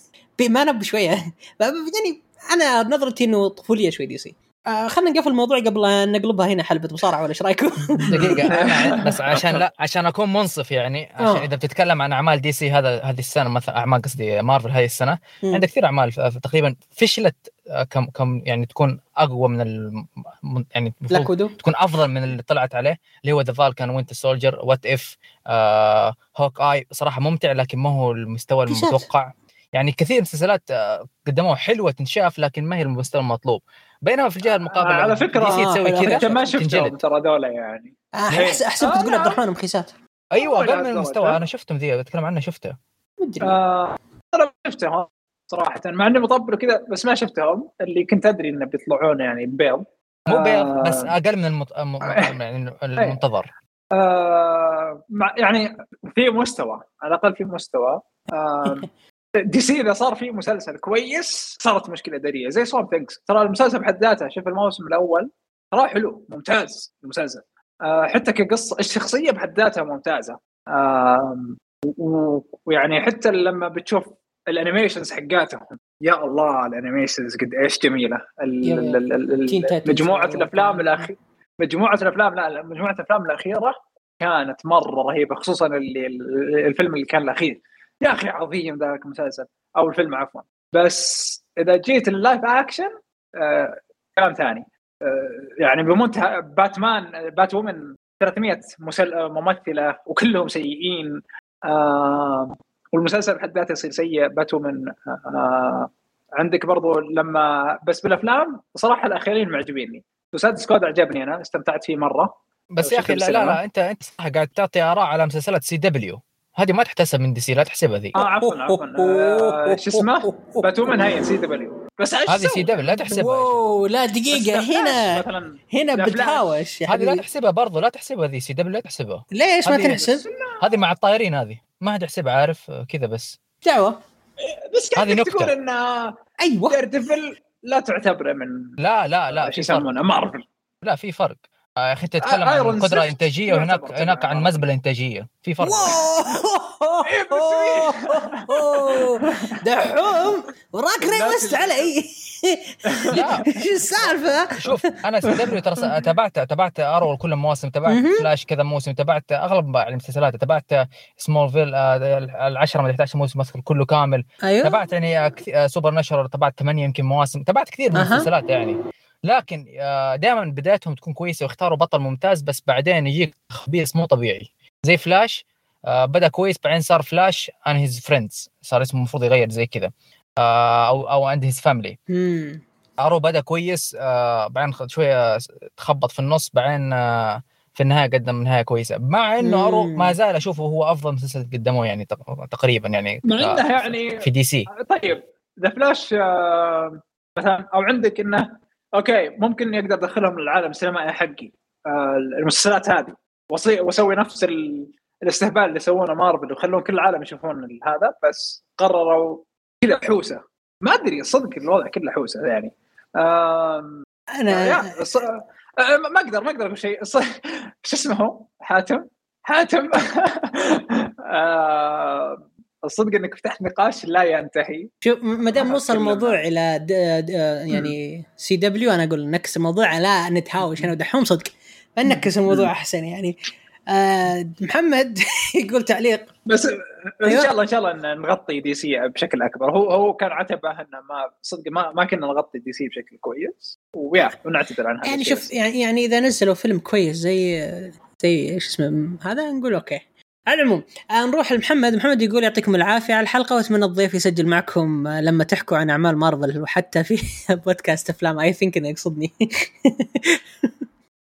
ما نب شوية. ف- [laughs] يعني أنا نظرتي إنه طفولية شوي دي سي. آه خلينا نقفل الموضوع قبل أن نقلبها هنا حلبة مصارعة ولا إيش رأيكم؟ [laughs] دقيقة [laughs] بس عشان لا عشان أكون منصف يعني عشان آه. إذا بتتكلم عن أعمال DC هذا هذه السنة مثلا أعمال قصدي مارفل هذه السنة مم. عندك كثير أعمال ف- تقريبا فشلت آه، كم كم يعني تكون أقوى من ال يعني تكون أفضل من اللي طلعت عليه اللي هو The Falcon Winter Soldier What If Hawkeye صراحة ممتع لكن ما هو المستوى. المتوقع يعني كثير مسلسلات آه، قدموها حلوة تنشاف لكن ما هي المستوى المطلوب بينما في الجهة المقابلة. على آه، تسوي كذا انت ما شفتهم تنجلد. ترى دولة يعني. آه، أحس- احسبك آه، تقول. عبد الرحمن مخيسات أيوه أقل من المستوى؟ أنا شفتهم ذي بتكلم عنه شفته. مدري آه، أنا شفتهم صراحة مع إني مطبل وكذا بس ما شفتهم اللي كنت أدري إنه بيطلعون يعني بيض مو آه. بيض بس أقل من المط... [laughs] يعني المنتظر. آه مع يعني في مستوى على الأقل في مستوى. آه [laughs] دي سي إذا صار في مسلسل كويس صارت مشكلة داريه زي سوام ثينكس ترى المسلسل بحد ذاته شوف الموسم الأول ترى حلو ممتاز المسلسل. آه حتى كقصة الشخصية بحد ذاتها ممتازة. ويعني حتى لما بتشوف ال animations حقاتهم يا الله ال animations قد إيش جميلة. مجموعة. الأفلام الاخيره مجموعة الأفلام لا لا، مجموعة الأفلام الأخيرة كانت مرة رهيبة خصوصا اللي الفيلم اللي كان الأخير. يا أخي عظيم ذاك المسلسل أو الفيلم عفوا. بس إذا جيت ال live action آه كلام ثاني. آه يعني بمنتهى Batman Batwoman 300 مسل... ممثلة وكلهم سيئين. آه والمسلسل بحد ذاته يصير سيء. Batwoman آه عندك برضو لما بس بالأفلام صراحة الأخيرين معجبيني. Suicide Squad عجبني أنا استمتعت فيه مرة. بس يا أخي لا لا, لا أنت أنت صح قاعد تعطي آراء على مسلسلات CW. هذه ما تحتسب من دي سي لا تحسبها ذي. آه عفوا عفوا. آه شو اسمه؟ باتومن هي سي دبليو. بس إيش هذه؟ سي دبليو لا تحسبها واو لا فلاش هنا هنا. بتهاوش يا هذه لا تحسبها برضو لا تحسبها ذي سي دبليو لا تحسبها. ليش ما تنحسب؟ هذه مع الطايرين هذه ما تحسبها عارف آه، كذا بس. دعوة بس هذه نكتة. تقول إن أيوه. دير ديفل لا تعتبره من لا لا لا فرق. يسمونه مارفل لا في فرق. يا أخي أنت تتكلم آيرون عن قدرة سيست إنتاجية وهناك هناك عن مارفل. مزبلة إنتاجية. في فرق. [laughs] دحوم وراك ريوست علي. [laughs] لا. [laughs] شو السالفة؟ شوف أنا سي دبليو ترى تابعت تابعت ارول كل المواسم تابعت. فلاش كذا موسم تابعت أغلب المسلسلات. تابعت سمول فيل العشرة من 11 موسم كله كامل. أيوه. تابعت يعني آه، آه، سوبر نشر تابعت ثمانية يمكن مواسم. تابعت كثير من. المسلسلات يعني. لكن دائما بدايتهم تكون كويسة ويختاروا بطل ممتاز بس بعدين يجيك خبيث مو طبيعي. زي فلاش آه، بدأ كويس بعدين صار Flash and his friends صار اسمه المفروض يغير زي كذا آه، أو أو and his family مم. Arrow بدأ كويس آه بعدين شوية تخبط في النص بعدين آه في النهاية قدم نهاية كويسة. مع إنه Arrow. ما زال أشوفه هو أفضل مسلسل قدموه يعني تق- تقريبا يعني مع آه، انه يعني في DC. طيب The Flash آه، مثلا أو عندك إنه أوكي ممكن يقدر أدخلهم للعالم السينمائي حقي. آه، المسلسلات هذه. وصي- وأسوي نفس ال- الاستهبال اللي سوونه مارفل وخلون كل العالم يشوفون هذا بس قرروا كذا حوسة. ما أدري صدق الوضع كله حوسة يعني. آم، أنا يا الص- آه، ما أقدر ما أقدر أقول شيء. الص- شو اسمه؟ حاتم؟ حاتم. [laughs] آه، الصدق إنك فتحت نقاش لا ينتهي. شوف ما دام وصل. الموضوع إلى د... د... يعني CW أنا أقول نكس الموضوع لا نتهاوش. أنا ودحوم صدق. فنكس الموضوع أحسن يعني. آه محمد [laughs] يقول تعليق. بس بس أيوة. ان شاء الله إن شاء الله نغطي DC بشكل أكبر. هو هو كان عتبه إنه ما صدق ما ما كنا نغطي DC بشكل كويس. ويا ونعتذر عن هذا يعني شوف. يعني يعني إذا نزلوا فيلم كويس زي زي إيش اسمه هذا نقول أوكي. على العموم آه، نروح لمحمد. محمد يقول يعطيكم العافية على الحلقة وأتمنى الضيف يسجل معكم آه، لما تحكوا عن أعمال مارفل وحتى في [laughs] بودكاست أفلام. I think إنه يقصدني.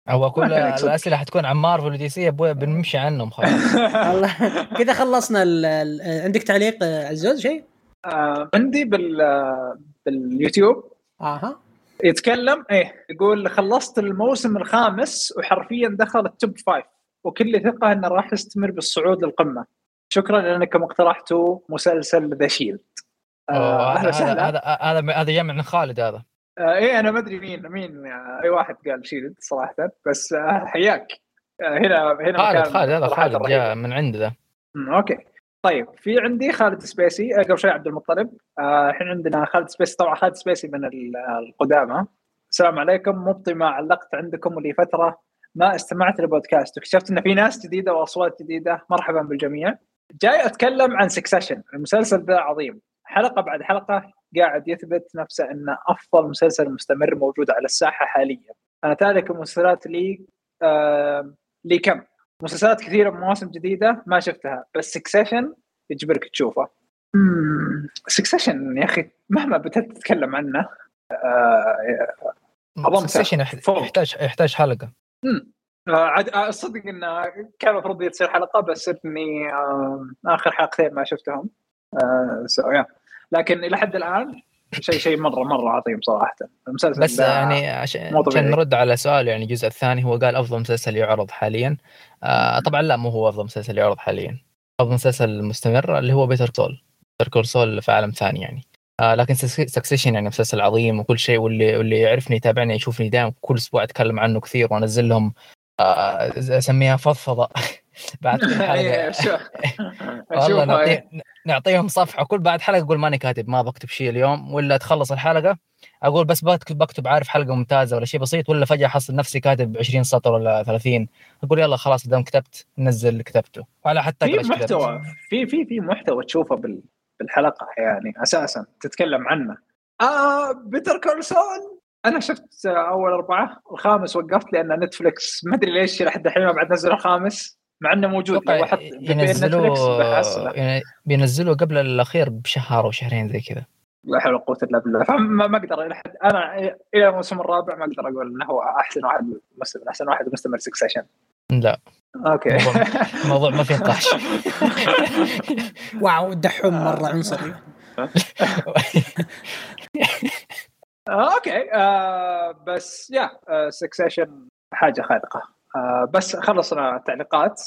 هو كل. [laughs] الأسئلة حتكون عن مارفل و DC بنمشي عنهم خلاص. [laughs] والله. كذا خلصنا ال... ال... عندك تعليق آه، عزوز؟ شيء؟ آه، عندي بال آه، باليوتيوب. أها. يتكلم إيه يقول خلصت الموسم الخامس وحرفيا دخل ال top five وكل ثقة أنه راح يستمر بالصعود للقمة. شكرا لانكم اقترحتوا مسلسل The Shield أوه، أهلا هذا هذا هذا هذا جاي من خالد هذا. آه إيه أنا ما أدري مين مين آه، أي واحد قال Shield صراحة. بس آه حياك. آه هنا هنا خالد خالد هذا خالد. جاء من أمم، أوكي. طيب في عندي خالد سبيسي آه، قبل شوي عبد المطلب. آه، الحين عندنا خالد سبيسي. طبعا خالد سبيسي من ال- القدامى. السلام عليكم. مبطي ما علقت عندكم لي فتره ما استمعت للبودكاست. واكتشفت إن في ناس جديدة وأصوات جديدة. مرحبا بالجميع. جاي أتكلم عن Succession المسلسل ذا عظيم. حلقة بعد حلقة قاعد يثبت نفسه انه أفضل مسلسل مستمر موجود على الساحة حاليا. أنا تارك المسلسلات لي آه لي كم. مسلسلات كثيرة مواسم جديدة ما شفتها. بس Succession يجبرك تشوفه. Succession يا أخي مهما بدأت تتكلم عنه آه أظن Succession فوق. يحتاج يحتاج حلقة. آه، عاد آه، الصدق انه كان المفروض تصير حلقة بس إني آخر حلقتين ما شفتهم. آه. لكن إلى حد الآن شيء شيء مرة مرة عظيم صراحة. المسلسل بس يعني عشان. عشان نرد على سؤال يعني الجزء الثاني هو قال أفضل مسلسل يعرض حاليا. آه طبعا لا مو هو أفضل مسلسل يعرض حاليا. أفضل مسلسل مستمر اللي هو Better Call Better Call Saul في عالم ثاني يعني. آه لكن Succession يعني مسلسل عظيم وكل شيء واللي واللي يعرفني يتابعني يشوفني دائما كل أسبوع أتكلم عنه كثير وأنزل لهم آه أسميها فضفضة. [laughs] بعد كل [laughs] إيه، حلقة. [laughs] والله نعطي. نعطيهم صفحة. كل بعد حلقة أقول ماني كاتب ما بكتب شيء اليوم. ولا تخلص الحلقة أقول بس بكتب بكتب عارف حلقة ممتازة ولا شيء بسيط ولا فجأة أحصل نفسي كاتب 20 سطر ولا 30 أقول يلا خلاص دام كتبت نزل اللي كتبته. وعلى حتى في. محتوى في في في محتوى تشوفه بال بالحلقة يعني أساسا. تتكلم عنه. آه بيتر كولسون أنا شفت أول أربعة الخامس وقفت لأن نتفلكس ما أدري ليش لحد الحين ما بعد نزلوا الخامس مع إنه موجود. لو أحط ينزلوه يعني بينزلوا قبل الأخير بشهر أو شهرين زي كذا. لا حول ولا قوة إلا بالله. فما ما أقدر إلى حد أنا إلى الموسم الرابع ما أقدر أقول إنه هو أحسن واحد مستمر أحسن واحد مستمر Succession لا. أوكي. موضوع- [laughs] الموضوع ما فيه نقاش. wow الدحوم مرة عنصري. آه، أوكي. آه بس يا Succession حاجة خارقة. آه بس خلصنا التعليقات.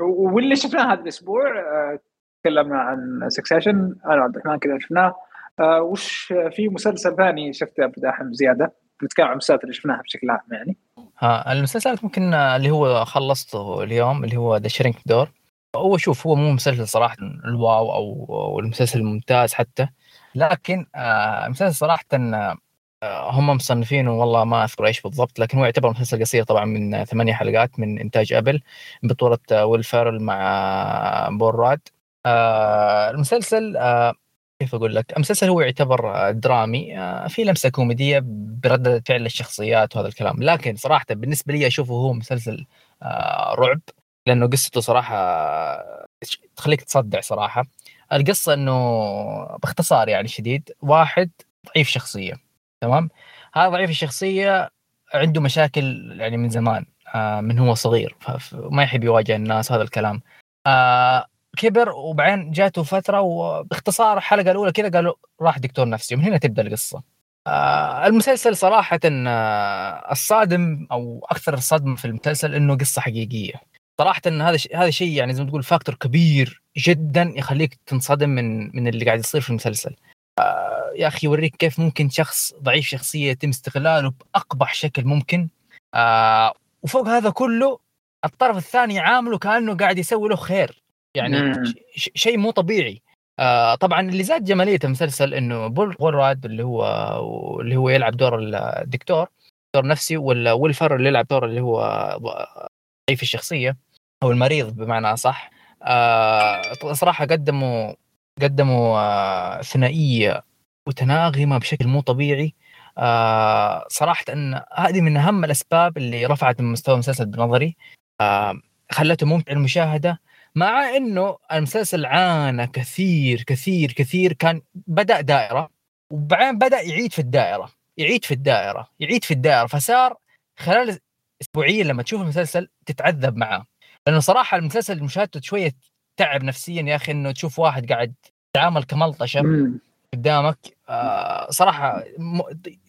واللي شفناه هذا الأسبوع آه تكلمنا عن Succession أنا وعبد الرحمن كذا شفناه. آه وش في مسلسل ثاني شفته يا دحوم زيادة؟ بنتكلم عن المسلسلات اللي شفناها بشكل عام يعني. ها المسلسلات ممكن اللي هو خلصته اليوم اللي هو The Shrink Door هو شوف هو مو مسلسل صراحة ال wow أو المسلسل الممتاز حتى. لكن آه مسلسل صراحة آه هم مصنفينه والله ما أذكر إيش بالضبط لكن هو يعتبر مسلسل قصير طبعا من ثمانية حلقات من إنتاج Apple بطولة ويل فيرل مع بول راد. آه المسلسل كيف أقول لك؟ المسلسل هو يعتبر آه، درامي آه، في لمسة كوميدية بردة فعل الشخصيات وهذا الكلام، لكن صراحة بالنسبة لي أشوفه هو مسلسل آه، رعب لأنه قصته صراحة تخليك تصدع صراحة. القصة إنه باختصار يعني شديد واحد ضعيف شخصية تمام؟ هذا ضعيف الشخصية عنده مشاكل يعني من زمان من هو صغير ما يحب يواجه الناس هذا الكلام. كبر وبعدين جاته فترة وباختصار الحلقة الأولى كذا قالوا راح دكتور نفسي ومن هنا تبدأ القصة. آه المسلسل صراحة آه الصادم أو أكثر صدمة في المسلسل إنه قصة حقيقية. صراحة إن هذا هذا شيء يعني زي ما تقول فاكتور كبير جدا يخليك تنصدم من من اللي قاعد يصير في المسلسل. آه يا أخي يوريك كيف ممكن شخص ضعيف شخصية يتم استغلاله بأقبح شكل ممكن. آه وفوق هذا كله الطرف الثاني عامله كأنه قاعد يسوي له خير. يعني شيء مو طبيعي. آه طبعا اللي زاد جمالية المسلسل إنه بول غوراد اللي هو اللي هو يلعب دور الدكتور دكتور نفسي ولا ويلفر اللي يلعب دور اللي هو ضعيف الشخصية أو المريض بمعنى أصح. آه صراحة قدموا قدموا آه ثنائية متناغمة بشكل مو طبيعي. آه صراحة إن هذه من أهم الأسباب اللي رفعت من مستوى المسلسل بنظري. آه خلته ممتع المشاهده مع إنه المسلسل عانى كثير كثير كثير كان بدأ دائرة وبعدين بدأ يعيد في الدائرة يعيد في الدائرة يعيد في الدائرة فصار خلال اسبوعيا لما تشوف المسلسل تتعذب معاه. لأنه صراحة المسلسل مشاهدته شوية تعب نفسيا يا أخي إنه تشوف واحد قاعد يتعامل كملطشة. قدامك. آه صراحة م...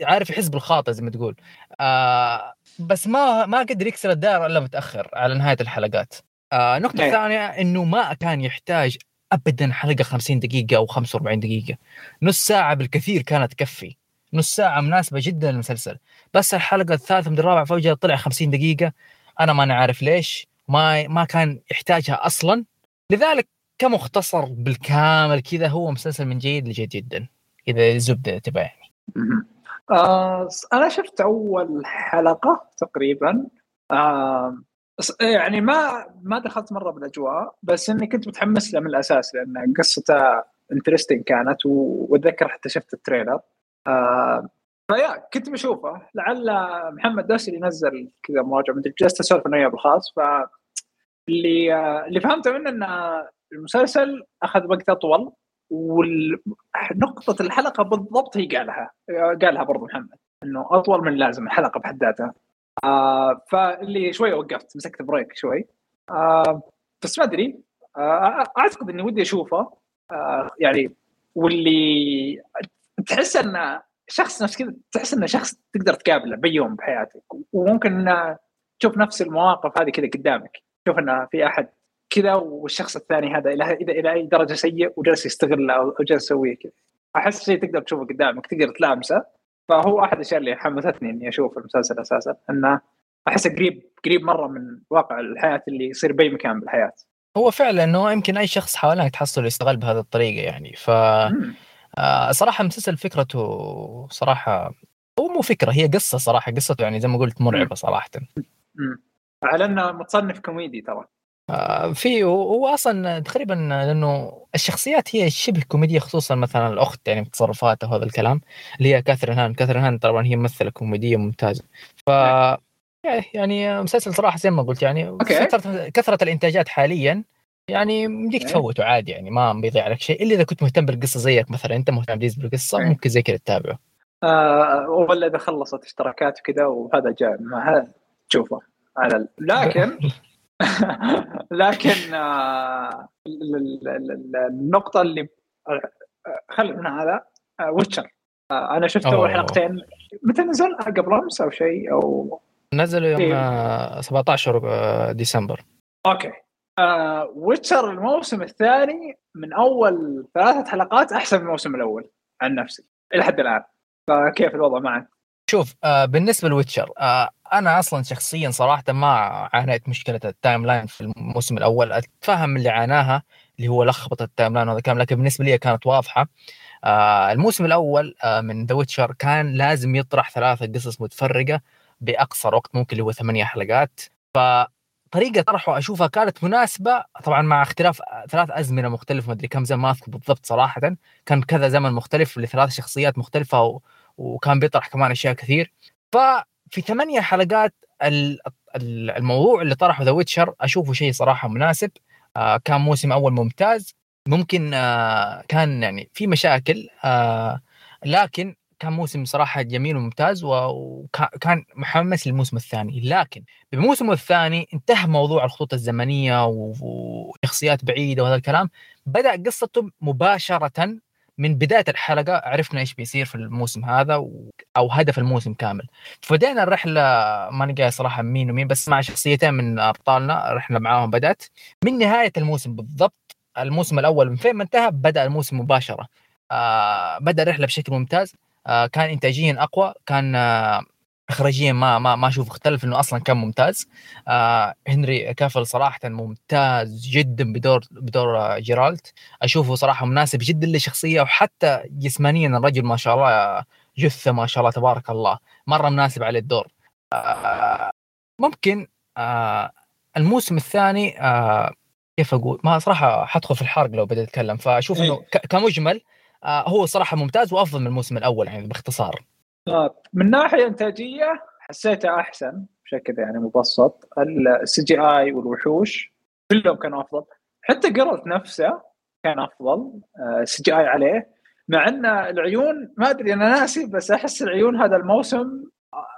عارف يحس بالخاطئ زي ما تقول. آه بس ما ما قدر يكسر الدائرة إلا متأخر على نهاية الحلقات. آه النقطه إيه. الثانية إنه ما كان يحتاج ابدا حلقة 50 دقيقة أو 45 دقيقة. نص ساعة بالكثير كانت تكفي. نص ساعة مناسبة جدا للمسلسل. بس الحلقة الثالثة من الرابع فجاه طلع 50 دقيقة. أنا ما أنا عارف ليش. ما ما كان يحتاجها أصلا. لذلك كمختصر بالكامل كذا هو مسلسل من جيد لجيد جدا. إذا زبدة تبع يعني. آه أنا شفت أول حلقة تقريبا. آه يعني ما ما دخلت مرة بالأجواء بس إني كنت متحمس له من الأساس لأن قصته interesting كانت وأتذكر حتى شفت ال trailer. آه ف yeah كنت بشوفه. لعل محمد دوسري نزل كذا مراجعة. مدري جلست أسولف أنا وياه بالخاص ف اللي آه اللي فهمته منه إن المسلسل أخذ وقت أطول ونقطة الحلقة بالضبط هي قالها. قالها برضو محمد إنه أطول من اللازم الحلقة بحد ذاتها. آه فاللي شوي وقفت مسكت بريك شوي. آه بس ما أدري. آه أعتقد إني ودي أشوفه. آه يعني واللي تحس إنه شخص نفس كذا تحس إنه شخص تقدر تقابله بيوم بحياتك. وممكن تشوف نفس المواقف هذه كذا قدامك. تشوف إنه في أحد كذا والشخص الثاني هذا إلى إلى إلى أي درجة سيء وجالس يستغله أو جالس يسويه كذا. أحس شيء تقدر تشوفه قدامك تقدر تلامسه. فهو أحد الأشياء اللي حمستني إني أشوف المسلسل أساسا إنه أحسه قريب قريب مرة من واقع الحياة اللي يصير بأي مكان بالحياة. هو فعلا إنه يمكن أي شخص حوالينك تحصل يستغل بهذه الطريقة يعني. ف. آه، صراحة المسلسل فكرته صراحة هو مو فكرة هي قصة صراحة قصته يعني زي ما قلت مرعبة صراحة. على إنه متصنف كوميدي ترى. في هو أصلا تقريبا لأنه الشخصيات هي شبه كوميدية خصوصا مثلا الأخت يعني تصرفاتها وهذا الكلام اللي هي كاثرين هان كاثرين هان طبعا هي ممثلة كوميدية ممتازة ف يعني مسلسل صراحة زي ما قلت يعني okay. كثرة كثرة الإنتاجات حاليا يعني okay. تفوته عادي يعني ما بيضيع لك شيء إلا إذا كنت مهتم بالقصة زيك مثلا أنت مهتم بالقصة. ممكن زي كذا تتابعه آه ولا إذا خلصت اشتراكات وكذا وهذا جاء ما هذا تشوفه على [laughs] لكن لكن آه ال- ال- ال- ال- النقطة اللي آه، خلي من هذا ويتشر آه أنا شفت اول. حلقتين. متى نزل؟ قبل أمس أو شيء؟ أو نزلوا يوم إيه. آه، 17 آه، ديسمبر. okay. آه ويتشر الموسم الثاني من أول ثلاثة حلقات أحسن من الموسم الأول عن نفسي إلى حد الآن. فكيف الوضع معك؟ شوف آه بالنسبة لويتشر آه أنا أصلا شخصيا صراحة ما عانيت مشكلة ال timeline في الموسم الأول. أتفهم اللي عاناها اللي هو لخبطة ال timeline وهذا الكلام لكن بالنسبة لي كانت واضحة. آه الموسم الأول آه من ذا ويتشر كان لازم يطرح ثلاثة قصص متفرقة باقصر وقت ممكن اللي هو ثمانية حلقات. فطريقة طرحه أشوفها كانت مناسبة طبعا مع اختلاف ثلاث أزمنة مختلفة ما أدري كم زمن ما أذكر بالضبط صراحة. كان كذا زمن مختلف لثلاث شخصيات مختلفة. وكان بيطرح كمان أشياء كثير. ففي ثمانية حلقات ال- ال- الموضوع اللي طرحه ذا ويتشر أشوفه شيء صراحة مناسب. آه كان موسم أول ممتاز. ممكن آه كان يعني في مشاكل آه لكن كان موسم صراحة جميل وممتاز وكان محمس للموسم الثاني. لكن بالموسم الثاني انتهى موضوع الخطوط الزمنية وشخصيات بعيدة وهذا الكلام. بدأ قصته مباشرة من بداية الحلقة عرفنا إيش بيصير في الموسم هذا و... أو هدف الموسم كامل. فبدينا الرحلة ما نلقى صراحة مين ومين بس مع شخصيتين من أبطالنا رحله معاهم بدأت. من نهاية الموسم بالضبط الموسم الأول من فين ما انتهى بدأ الموسم مباشرة. آه بدأ الرحلة بشكل ممتاز. آه كان انتاجيا أقوى كان آه اخراجيا ما ما ما أشوف اختلف إنه أصلا كان ممتاز. آه هنري كافل صراحة ممتاز جدا بدور بدور جيرالت أشوفه صراحة مناسب جدا للشخصيه وحتى جسمانيا الرجل ما شاء الله جثة ما شاء الله تبارك الله مرة مناسب عليه الدور. آه ممكن آه الموسم الثاني آه كيف أقول؟ ما صراحة حدخل في الحرق لو بديت أتكلم. فأشوف إنه إيه. ك- كمجمل آه هو صراحة ممتاز وأفضل من الموسم الأول يعني باختصار. من ناحية إنتاجية حسيته أحسن بشكل يعني مبسط. ال CGI والوحوش كلهم كانوا أفضل. حتى قرط نفسه كان أفضل CGI عليه. مع إن العيون ما أدري أنا ناسي بس أحس العيون هذا الموسم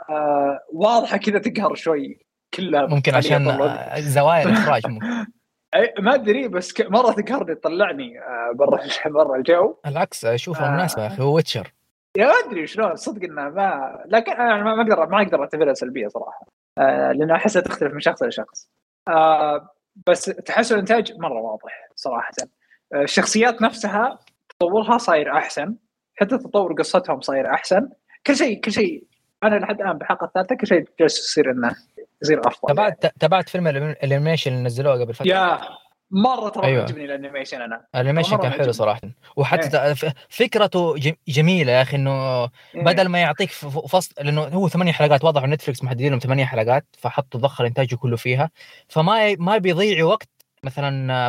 آه، واضحة كذا تقهر شوي كلها. ممكن عشان. آه، زوايا الإخراج [laughs] ممكن. ما أدري بس ك- مرة تقهرني تطلعني آه، برا [laughs] برا الجو. العكس اشوفها آه. مناسبة يا أخي هو ويتشر يا أدري شلون صدق إنه ما لكن أنا ما أقدر ما أقدر أعتبرها سلبية صراحة. آه لأن احسها تختلف من شخص لشخص آه بس تحسن الإنتاج مرة واضح صراحة. آه الشخصيات نفسها تطورها صاير أحسن حتى تطور قصتهم صاير أحسن. كل شيء كل شيء أنا لحد الآن بالحلقة الثالثة كل شيء جالس يصير إنه يصير أفضل. تابعت تابعت فيلم ال animation اللي نزلوه قبل فترة؟ يا مرة ترى أيوة. يعجبني ال animation أنا ال animation كان حلو عجبني. صراحة وحتى ف- فكرته جميلة يا أخي إنه إيه. بدل ما يعطيك فصل لأنه هو ثمانية حلقات واضح إن نتفلكس محددين لهم ثمانية حلقات فحطوا ضخ انتاجه كله فيها فما ما بيضيع وقت مثلا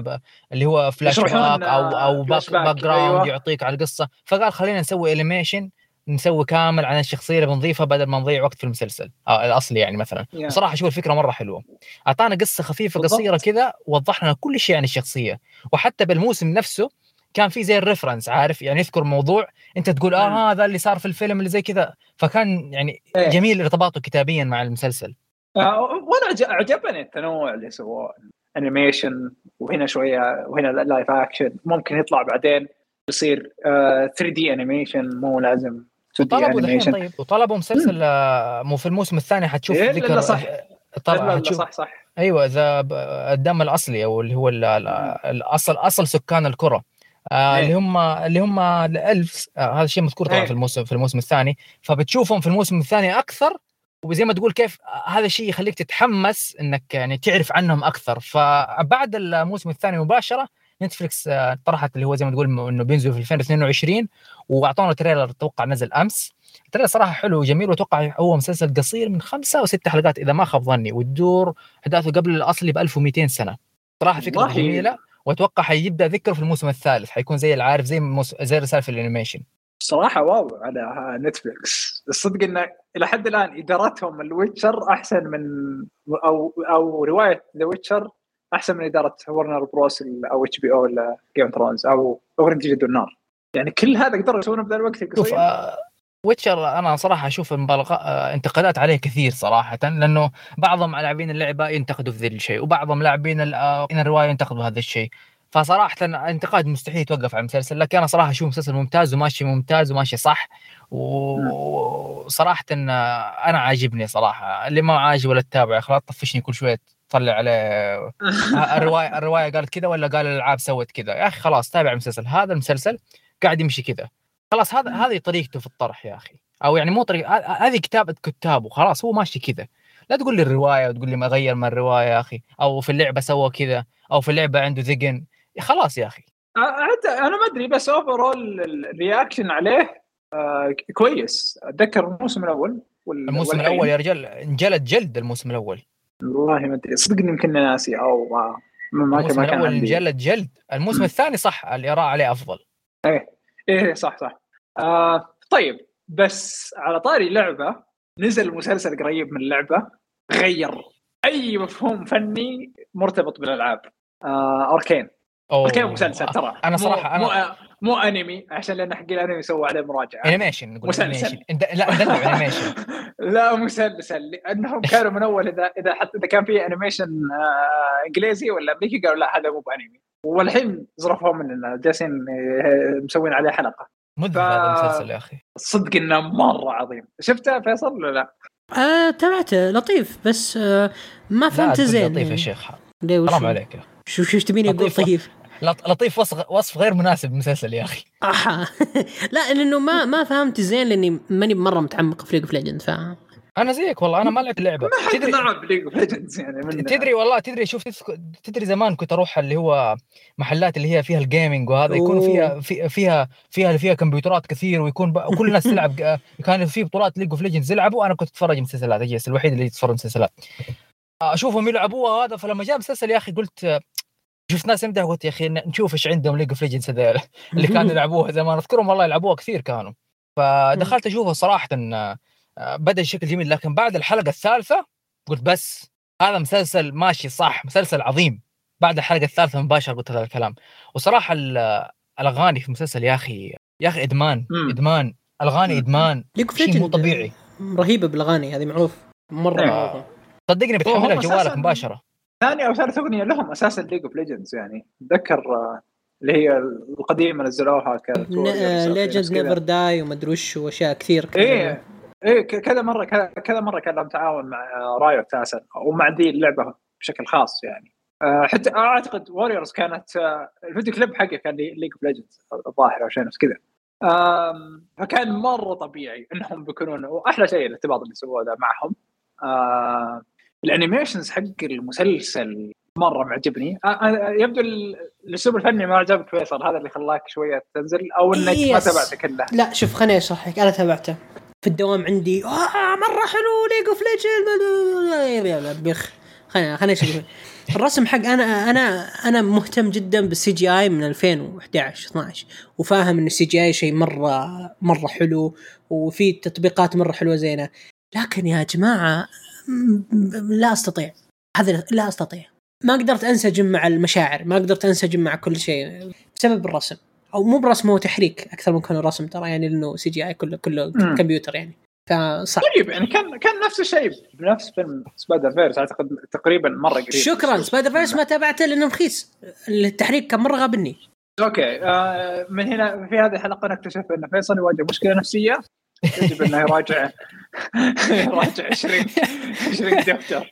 اللي هو فلاش باك أو أو back، background أيوة. يعطيك على القصة فقال خلينا نسوي animation نسوي كامل عن الشخصية اللي بنضيفها بدل ما نضيع وقت في المسلسل. آه الأصلي يعني مثلا. yeah. بصراحة أشوف الفكرة مرة حلوة. أعطانا قصة خفيفة بالضبط. قصيرة كذا وضح لنا كل شيء عن الشخصية. وحتى بالموسم نفسه كان في زي ال reference عارف؟ يعني يذكر موضوع أنت تقول. آه هذا اللي صار في الفيلم اللي زي كذا. فكان يعني إيه. جميل ارتباطه كتابيا مع المسلسل. آه، وأنا عج- عجبني التنوع اللي سووه animation وهنا شوية وهنا live action ممكن يطلع بعدين يصير 3 دي انيميشن مو لازم 2 دي وطلبوا دحين انيميشن طيب. وطلبوا مسلسل آه، مو في الموسم الثاني حتشوف إيه، ذكر صح. طبعا حتشوف. صح صح. أيوه إذا ب- الدم الأصلي أو اللي هو ال- ال- الأصل أصل سكان الكرة. آه إيه. اللي هم اللي هم الإلفز. آه هذا الشيء مذكور طبعا إيه. في الموسم في الموسم الثاني. فبتشوفهم في الموسم الثاني أكثر وزي ما تقول كيف آه، هذا الشيء يخليك تتحمس إنك يعني تعرف عنهم أكثر. فبعد الموسم الثاني مباشرة نتفلكس آه، طرحت اللي هو زي ما تقول إنه بينزل في 2022 واعطونا trailer أتوقع نزل أمس. ال trailer صراحة حلو وجميل وأتوقع هو مسلسل قصير من خمسة أو ست حلقات إذا ما خاب ظني وتدور احداثه قبل الأصلي ب 1200 سنة. صراحة فكرة. جميلة وأتوقع حيبدأ ذكره في الموسم الثالث حيكون زي العارف زي موس... زي رسالة في ال animation. صراحة wow على نتفلكس الصدق انه إلى حد الآن ادارتهم الويتشر أحسن من أو أو رواية ذا ويتشر أحسن من إدارة ورنر بروس أو HBO ولا Game Thrones أو أغنية جليد النار. يعني كل هذا قدروا يسوونه بذا الوقت شوف القصير؟ آه ويتشر أنا صراحة أشوف مبالغه آه انتقادات عليه كثير صراحة لأنه بعضهم لاعبين اللعبة ينتقدوا في ذا الشيء وبعضهم لاعبين آه، الرواية ينتقدوا هذا الشيء. فصراحة انتقاد مستحيل يتوقف على المسلسل لكن أنا صراحة أشوف مسلسل ممتاز وماشي ممتاز وماشي صح و- وصراحة إن أنا عاجبني صراحة. اللي ما عاجبه ولا تتابع يا أخي لا تطفشني كل شوية. تطلع عليه. [laughs] الروايه الرواية قالت كذا ولا قال الألعاب سوت كذا؟ يا أخي خلاص تابع المسلسل. هذا المسلسل قاعد يمشي كذا. خلاص هذا هذه طريقته في الطرح يا أخي. أو يعني مو طريقه هذه كتابة كتابه. خلاص هو ماشي كذا. لا تقول لي الرواية وتقول لي ما غير من الرواية يا أخي. أو في اللعبة سوى كذا. أو في اللعبة عنده ذقن. خلاص يا أخي. حتى أنا ما أدري بس overall ال reaction عليه آه كويس. أتذكر الموسم الأول الموسم. الأول يا رجال انجلد جلد الموسم الأول. والله ما أدري. صدق اني يمكن ناسي أو ما ما الموسم ما كان عندي. انجلد جلد. الموسم الثاني صح الاراء عليه أفضل. إيه. صح صح. آه طيب. بس على طاري لعبه نزل مسلسل قريب من اللعبة غير. أي مفهوم فني مرتبط بالألعاب. آه Arcane. Arcane مسلسل ترى. أنا مو- صراحة مو, أنا مو أنمي عشان لأن حق الأنمي سووا عليه مراجعة. animation نقول مسلسل. لا [laughs] animation. لا مسلسل. لأنهم [laughs] كانوا من أول اذا إذا حتى إذا كان في animation آه إنجليزي ولا أمريكي قالوا لا هذا مو بأنمي. والحين زرفوه مننا جالسين آه، مسوين عليه حلقة. مذهل ف- هذا المسلسل يا أخي. صدق إنه مرة عظيم. شفته فيصل ولا لا؟ آه تابعته لطيف بس آه ما فهمت زين لطيف يا. شيخ. حرام عليك يا أخي. شو شو تبيني أقول لطيف. طيب لط- لطيف وصف وصف غير مناسب للمسلسل يا أخي آه. [laughs] لا لأنه ما ما فهمت زين لأني ماني مرة متعمق في League of Legend ف أنا زيك والله أنا ما لعبت اللعبة ما حد تدري لعب League of Legends يعني من تدري والله تدري شوف تدري زمان كنت أروح اللي هو محلات اللي هي فيها ال gaming وهذا يكون أوه. فيها في فيها فيها فيها كمبيوترات كثير ويكون بقى كل الناس تلعب [laughs] آه، كان في بطولات League of Legends يلعبوا أنا كنت أتفرج مسلسلات أجلس الوحيد اللي يتفرج مسلسلات أشوفهم يلعبوها هذا فلما جاء مسلسل يا أخي قلت آه، شفت ناس قلت يا أخي نشوف إيش عندهم League of Legends هذول اللي كانوا يلعبوها زمان. أذكرهم والله يلعبوها كثير كانوا. فدخلت اشوفه صراحة آه، آه، بدأ بشكل جميل. لكن بعد الحلقة الثالثة قلت بس هذا مسلسل ماشي صح مسلسل عظيم. بعد الحلقة الثالثة مباشرة قلت هذا الكلام. وصراحة ال- الأغاني في المسلسل يا أخي يا أخي إدمان مم. إدمان. الأغاني مم. إدمان. League of شيء مو Legend طبيعي. رهيبة بالأغاني هذه معروف. مرة. معروفه صدقني بتحملها أساساً- مباشرة. ثاني أو ثالث أغنية لهم أساسا League of Legends يعني أتذكر آه، اللي هي القديمة نزلوها Legends Never Die ومدري وش وأشياء كثير كذا. إيه إيه كذا مرة كذا- مرة كان لهم تعاون مع آه، Riot أساسا ومع ذي اللعبة بشكل خاص يعني. آه، حتى أعتقد Warriors كانت آه، الفيديو كليب حقه كان League of Legends الظاهر أو شيء نفس كذا. فكان مرة طبيعي إنهم بيكونون وأحلى شيء الإرتباط اللي سووه ذا معهم. آه، ال animations حق المسلسل مرة معجبني. يبدو ال- الأسلوب الفني ما عجبك فيصل هذا اللي خلاك شوية تنزل أو إنك ما يس. تابعته كله؟ لا شوف خليني اشرح لك أنا تابعته. في الدوام عندي آه مرة حلو League of Legend بخ خليني خليني أشرح. الرسم حق أنا أنا أنا مهتم جدا بال CGI من 2011 12 وفاهم إن ال CGI شيء مره مرة حلو وفي تطبيقات مرة حلوة زينة. لكن يا جماعة لا أستطيع. هذا لا أستطيع. ما قدرت أنسجم مع المشاعر ما قدرت أنسجم مع كل شيء بسبب الرسم. أو مو برسم هو تحريك أكثر من كونه رسم ترى يعني لأنه CGI كله كله. كمبيوتر يعني. فصعب. طيب يعني كان كان نفس الشيء بنفس فيلم Spider-Verse أعتقد تقريبا مرة قريب. شكرا Spider-Verse ما تابعته لأنه رخيص. التحريك كان مرة غابني. أوكي آه من هنا في هذه الحلقة نكتشف أن فيصل يواجه مشكلة نفسية. يجب انه يراجع يراجع 20 20 دفتر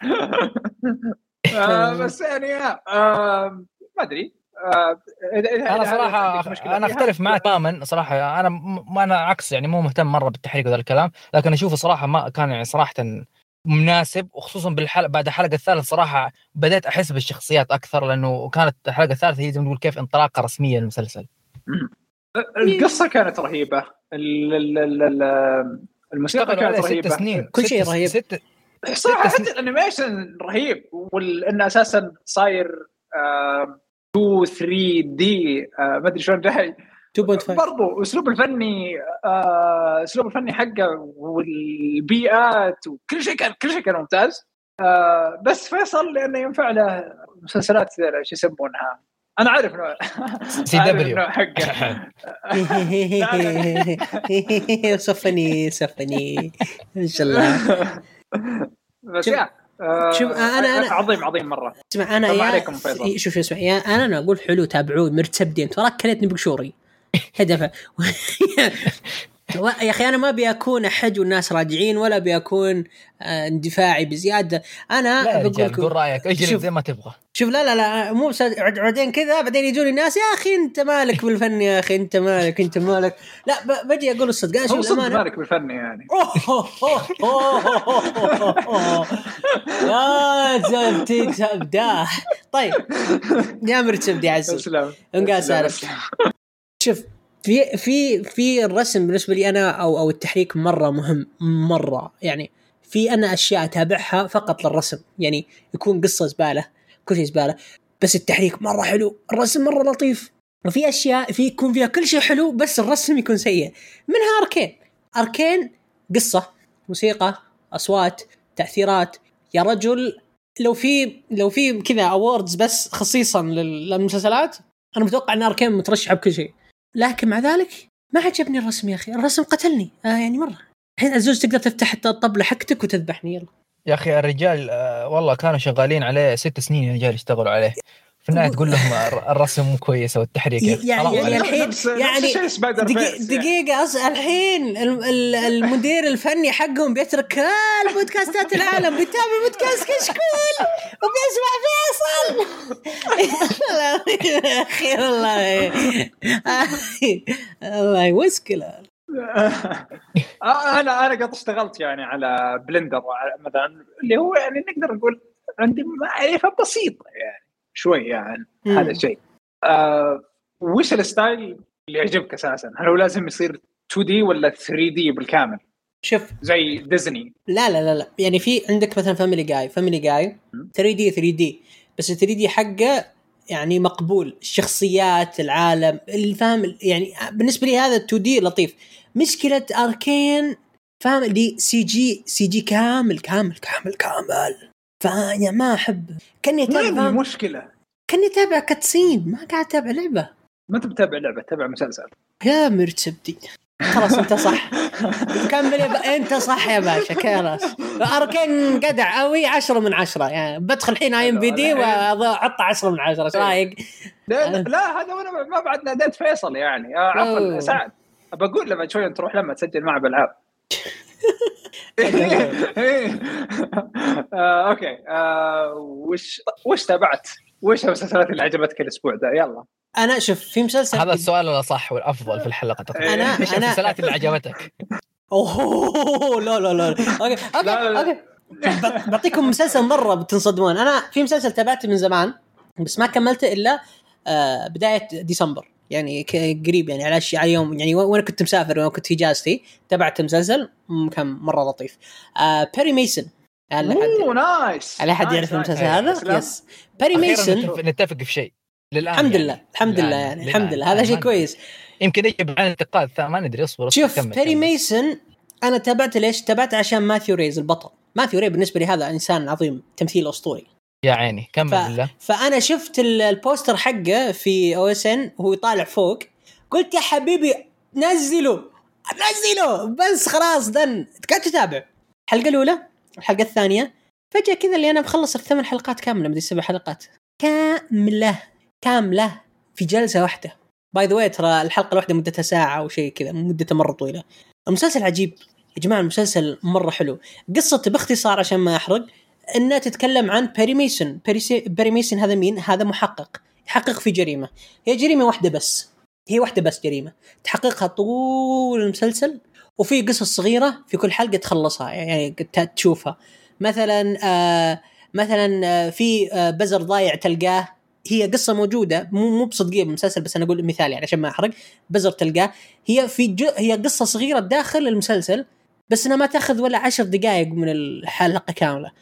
آه بس يعني آه ما أدري. آه أنا صراحة أنا أختلف معك تماما صراحة. أنا م- أنا عكس يعني مو مهتم مرة بالتحريك وذا الكلام لكن اشوفه صراحة ما كان يعني صراحة مناسب وخصوصا بالحلقة بعد الحلقة الثالثة صراحة بديت أحس بالشخصيات أكثر لأنه كانت الحلقة الثالثة هي زي ما نقول كيف انطلاقة رسمية للمسلسل. القصة كانت رهيبة. ال- ال- ال- ال- الموسيقى كانت ست رهيبة. سنين. كل شيء ست- رهيب. ست صراحة ست حتى ال animation رهيب ولأنه أساسا صاير آه، 2 3D آه، ما أدري شلون جاي. 2.5 برضو أسلوب الفني آه، أسلوب الفني حقه والبيئات وكل شيء كان كل شيء كان ممتاز. آه، بس فيصل لأنه ينفع له مسلسلات شو يسمونها. أنا عارف إنه [laughs] سي دبليو. حقه. [laughs] صفني صفني. إن شاء الله. بس شوف- يا آه، شوف، أنا- أنا- عظيم عظيم مرة. اسمع أنا يا عليكم فيصل. شوف اسمع يا أنا أنا أقول حلو تابعوه مرتبدين تراك كلتني بقشوري. هدف [laughs] يا أخي أنا ما ابي اكون احج والناس راجعين ولا ابي اكون آه، اندفاعي بزيادة. أنا بقول لكم قول رأيك اجلد شوف. زي ما تبغى. شوف لا لا لا مو بس بعدين كذا بعدين يجوني الناس يا أخي أنت مالك بالفن يا أخي أنت مالك أنت مالك. لا ب- بجي أقول الصدق أنا هو شوف الأمانة. مالك بالفن يعني. [laughs] يا زلمتي تبداه طيب يا مرتب يا عزوز اسلم انقاس. شوف في في في الرسم بالنسبة لي أنا أو أو التحريك مرة مهم مرة. يعني في أنا أشياء أتابعها فقط للرسم. يعني يكون قصة زبالة كل شيء زبالة بس التحريك مرة حلو الرسم مرة لطيف. وفي أشياء في يكون فيها كل شيء حلو بس الرسم يكون سيء. منها أركين. أركين قصة موسيقى أصوات تأثيرات. يا رجل لو في لو في كذا اووردز بس خصيصا لل- للمسلسلات أنا متوقع إن أركين مترشحة بكل شيء. لكن مع ذلك ما عجبني الرسم يا أخي. الرسم قتلني. آه يعني مرة. الحين عزوز تقدر تفتح الطبلة حقتك وتذبحني. يلا. يا أخي الرجال آه، والله كانوا شغالين عليه ست سنين يا رجال يشتغلوا عليه. في النهايه تقول لهم الر- الرسم مو كويس والتحريك يعني- حرام يعني عليك. الحين- يعني الشيء Spider دقي Verse يعني. دقيقة أص... الحين ال- ال- المدير الفني حقهم بيترك كل بودكاستات العالم بيتابع بودكاست كشكول وبيسمع فيصل. يا أخي والله. والله مشكلة. [laughs] آه، أنا أنا قد اشتغلت يعني على Blender مثلا اللي هو يعني نقدر نقول عندي معرفه بسيطه يعني. شوي يعني مم. هذا الشيء آه وش ال style اللي يعجبك أساسا؟ هل هو لازم يصير 2D ولا 3D بالكامل؟ شوف. زي ديزني؟ لا لا لا لا. يعني في عندك مثلا Family Guy Family Guy 3D 3D بس ال 3D حقه يعني مقبول. الشخصيات العالم اللي فاهم يعني بالنسبة لي هذا 2D لطيف. مشكلة Arcane فاهم اللي CG CG كامل كامل كامل كامل. فأنا ما أحب. كاني اتابع وين فاهم المشكلة؟ كاني أتابع cutscene ما قاعد أتابع لعبة. ما أنت بتابع لعبة تابع مسلسل. يا مرتبدي خلاص أنت صح. [laughs] كمل. أنت صح يا باشا خلاص. أركين قدع قوي 10 من 10 يعني بدخل الحين اي ام بي دي واحط 10 من 10 إيش رايك؟ لا, لا, هذا وأنا ما بعد ناديت فيصل يعني. آه، عفوا. سعد. بقول لما شوي تروح لما تسجل معه بالعاب. أوكي. آه، وش وش تابعت؟ وش المسلسلات اللي عجبتك الأسبوع ده؟ يلا. أنا شوف في مسلسل هذا السؤال الاصح والأفضل في الحلقة تقريبا؟ أنا- إيش المسلسلات اللي عجبتك؟ أوه لا لا لا. أوكي أوكي. أوكي. بعطيكم مسلسل مرة بتنصدمون. أنا في مسلسل تابعته من زمان بس ما كملته إلا آه، بداية ديسمبر. يعني قريب يعني على شي- على يوم يعني وأنا كنت مسافر وأنا كنت في إجازتي تابعت مسلسل كان مرة لطيف آه بيري ميسون هل احد أوه nice هل أحد يعرف. المسلسل. هذا؟ yes بيري ميسون نتفق- في شيء للآن الحمد يعني. لله الحمد لله يعني للآن. الحمد لله هذا شيء كويس يمكن يجب عن انتقاد ما ندري اصبر شوف بيري كمل. ميسون أنا تابعته ليش؟ تابعته عشان ماثيو ريز البطل ماثيو ري بالنسبة لي هذا إنسان عظيم تمثيل أسطوري يا عيني كمل ف... بالله. فأنا شفت ال- ال poster حقه في OSN وهو يطالع فوق. قلت يا حبيبي نزله نزله بس خلاص done. قعدت اتابع الحلقة الأولى الحلقة الثانية. فجأة كذا اللي أنا مخلص الثمان حلقات كاملة مدري سبع حلقات. كاملة كاملة في جلسة واحدة. by the ترى الحلقة الواحدة مدتها ساعة أو شيء كذا مدتها مرة طويلة. المسلسل عجيب. يا جماعة المسلسل مرة حلو. قصته باختصار عشان ما أحرق. إنها تتكلم عن بيري ميسون ميسون هذا مين؟ هذا محقق. يحقق في جريمة. هي جريمة واحدة بس. هي واحدة بس جريمة. تحققها طول المسلسل وفي قصص صغيرة في كل حلقة تخلصها يعني تشوفها. مثلا آه مثلا آه في آه بزر ضايع تلقاه. هي قصة موجودة. مو مو بصدقية بالمسلسل بس أنا أقول مثال يعني عشان ما أحرق. بزر تلقاه. هي في هي قصة صغيرة داخل المسلسل بس انها ما تأخذ ولا عشر دقائق من الحلقة كاملة.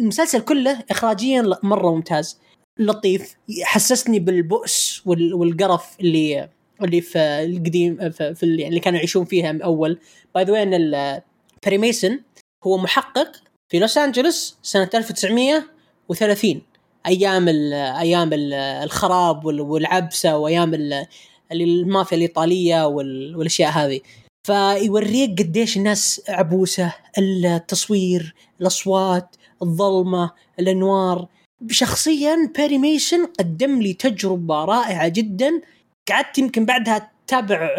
المسلسل كله اخراجيا مرة ممتاز. لطيف. حسسني بالبؤس وال- والقرف اللي اللي في القديم في, اللي, اللي كانوا يعيشون فيها من أول. by the إن بيري ميسون هو محقق في لوس أنجلوس سنة 1930 أيام ال أيام ال الخراب وال- والعبسة وأيام ال- المافيا الإيطالية وال- والأشياء هذه. فيوريك قديش الناس عبوسة التصوير الأصوات الظلمة الأنوار. شخصيا بيري ميسون قدم لي تجربة رائعة جدا. قعدت يمكن بعدها تابع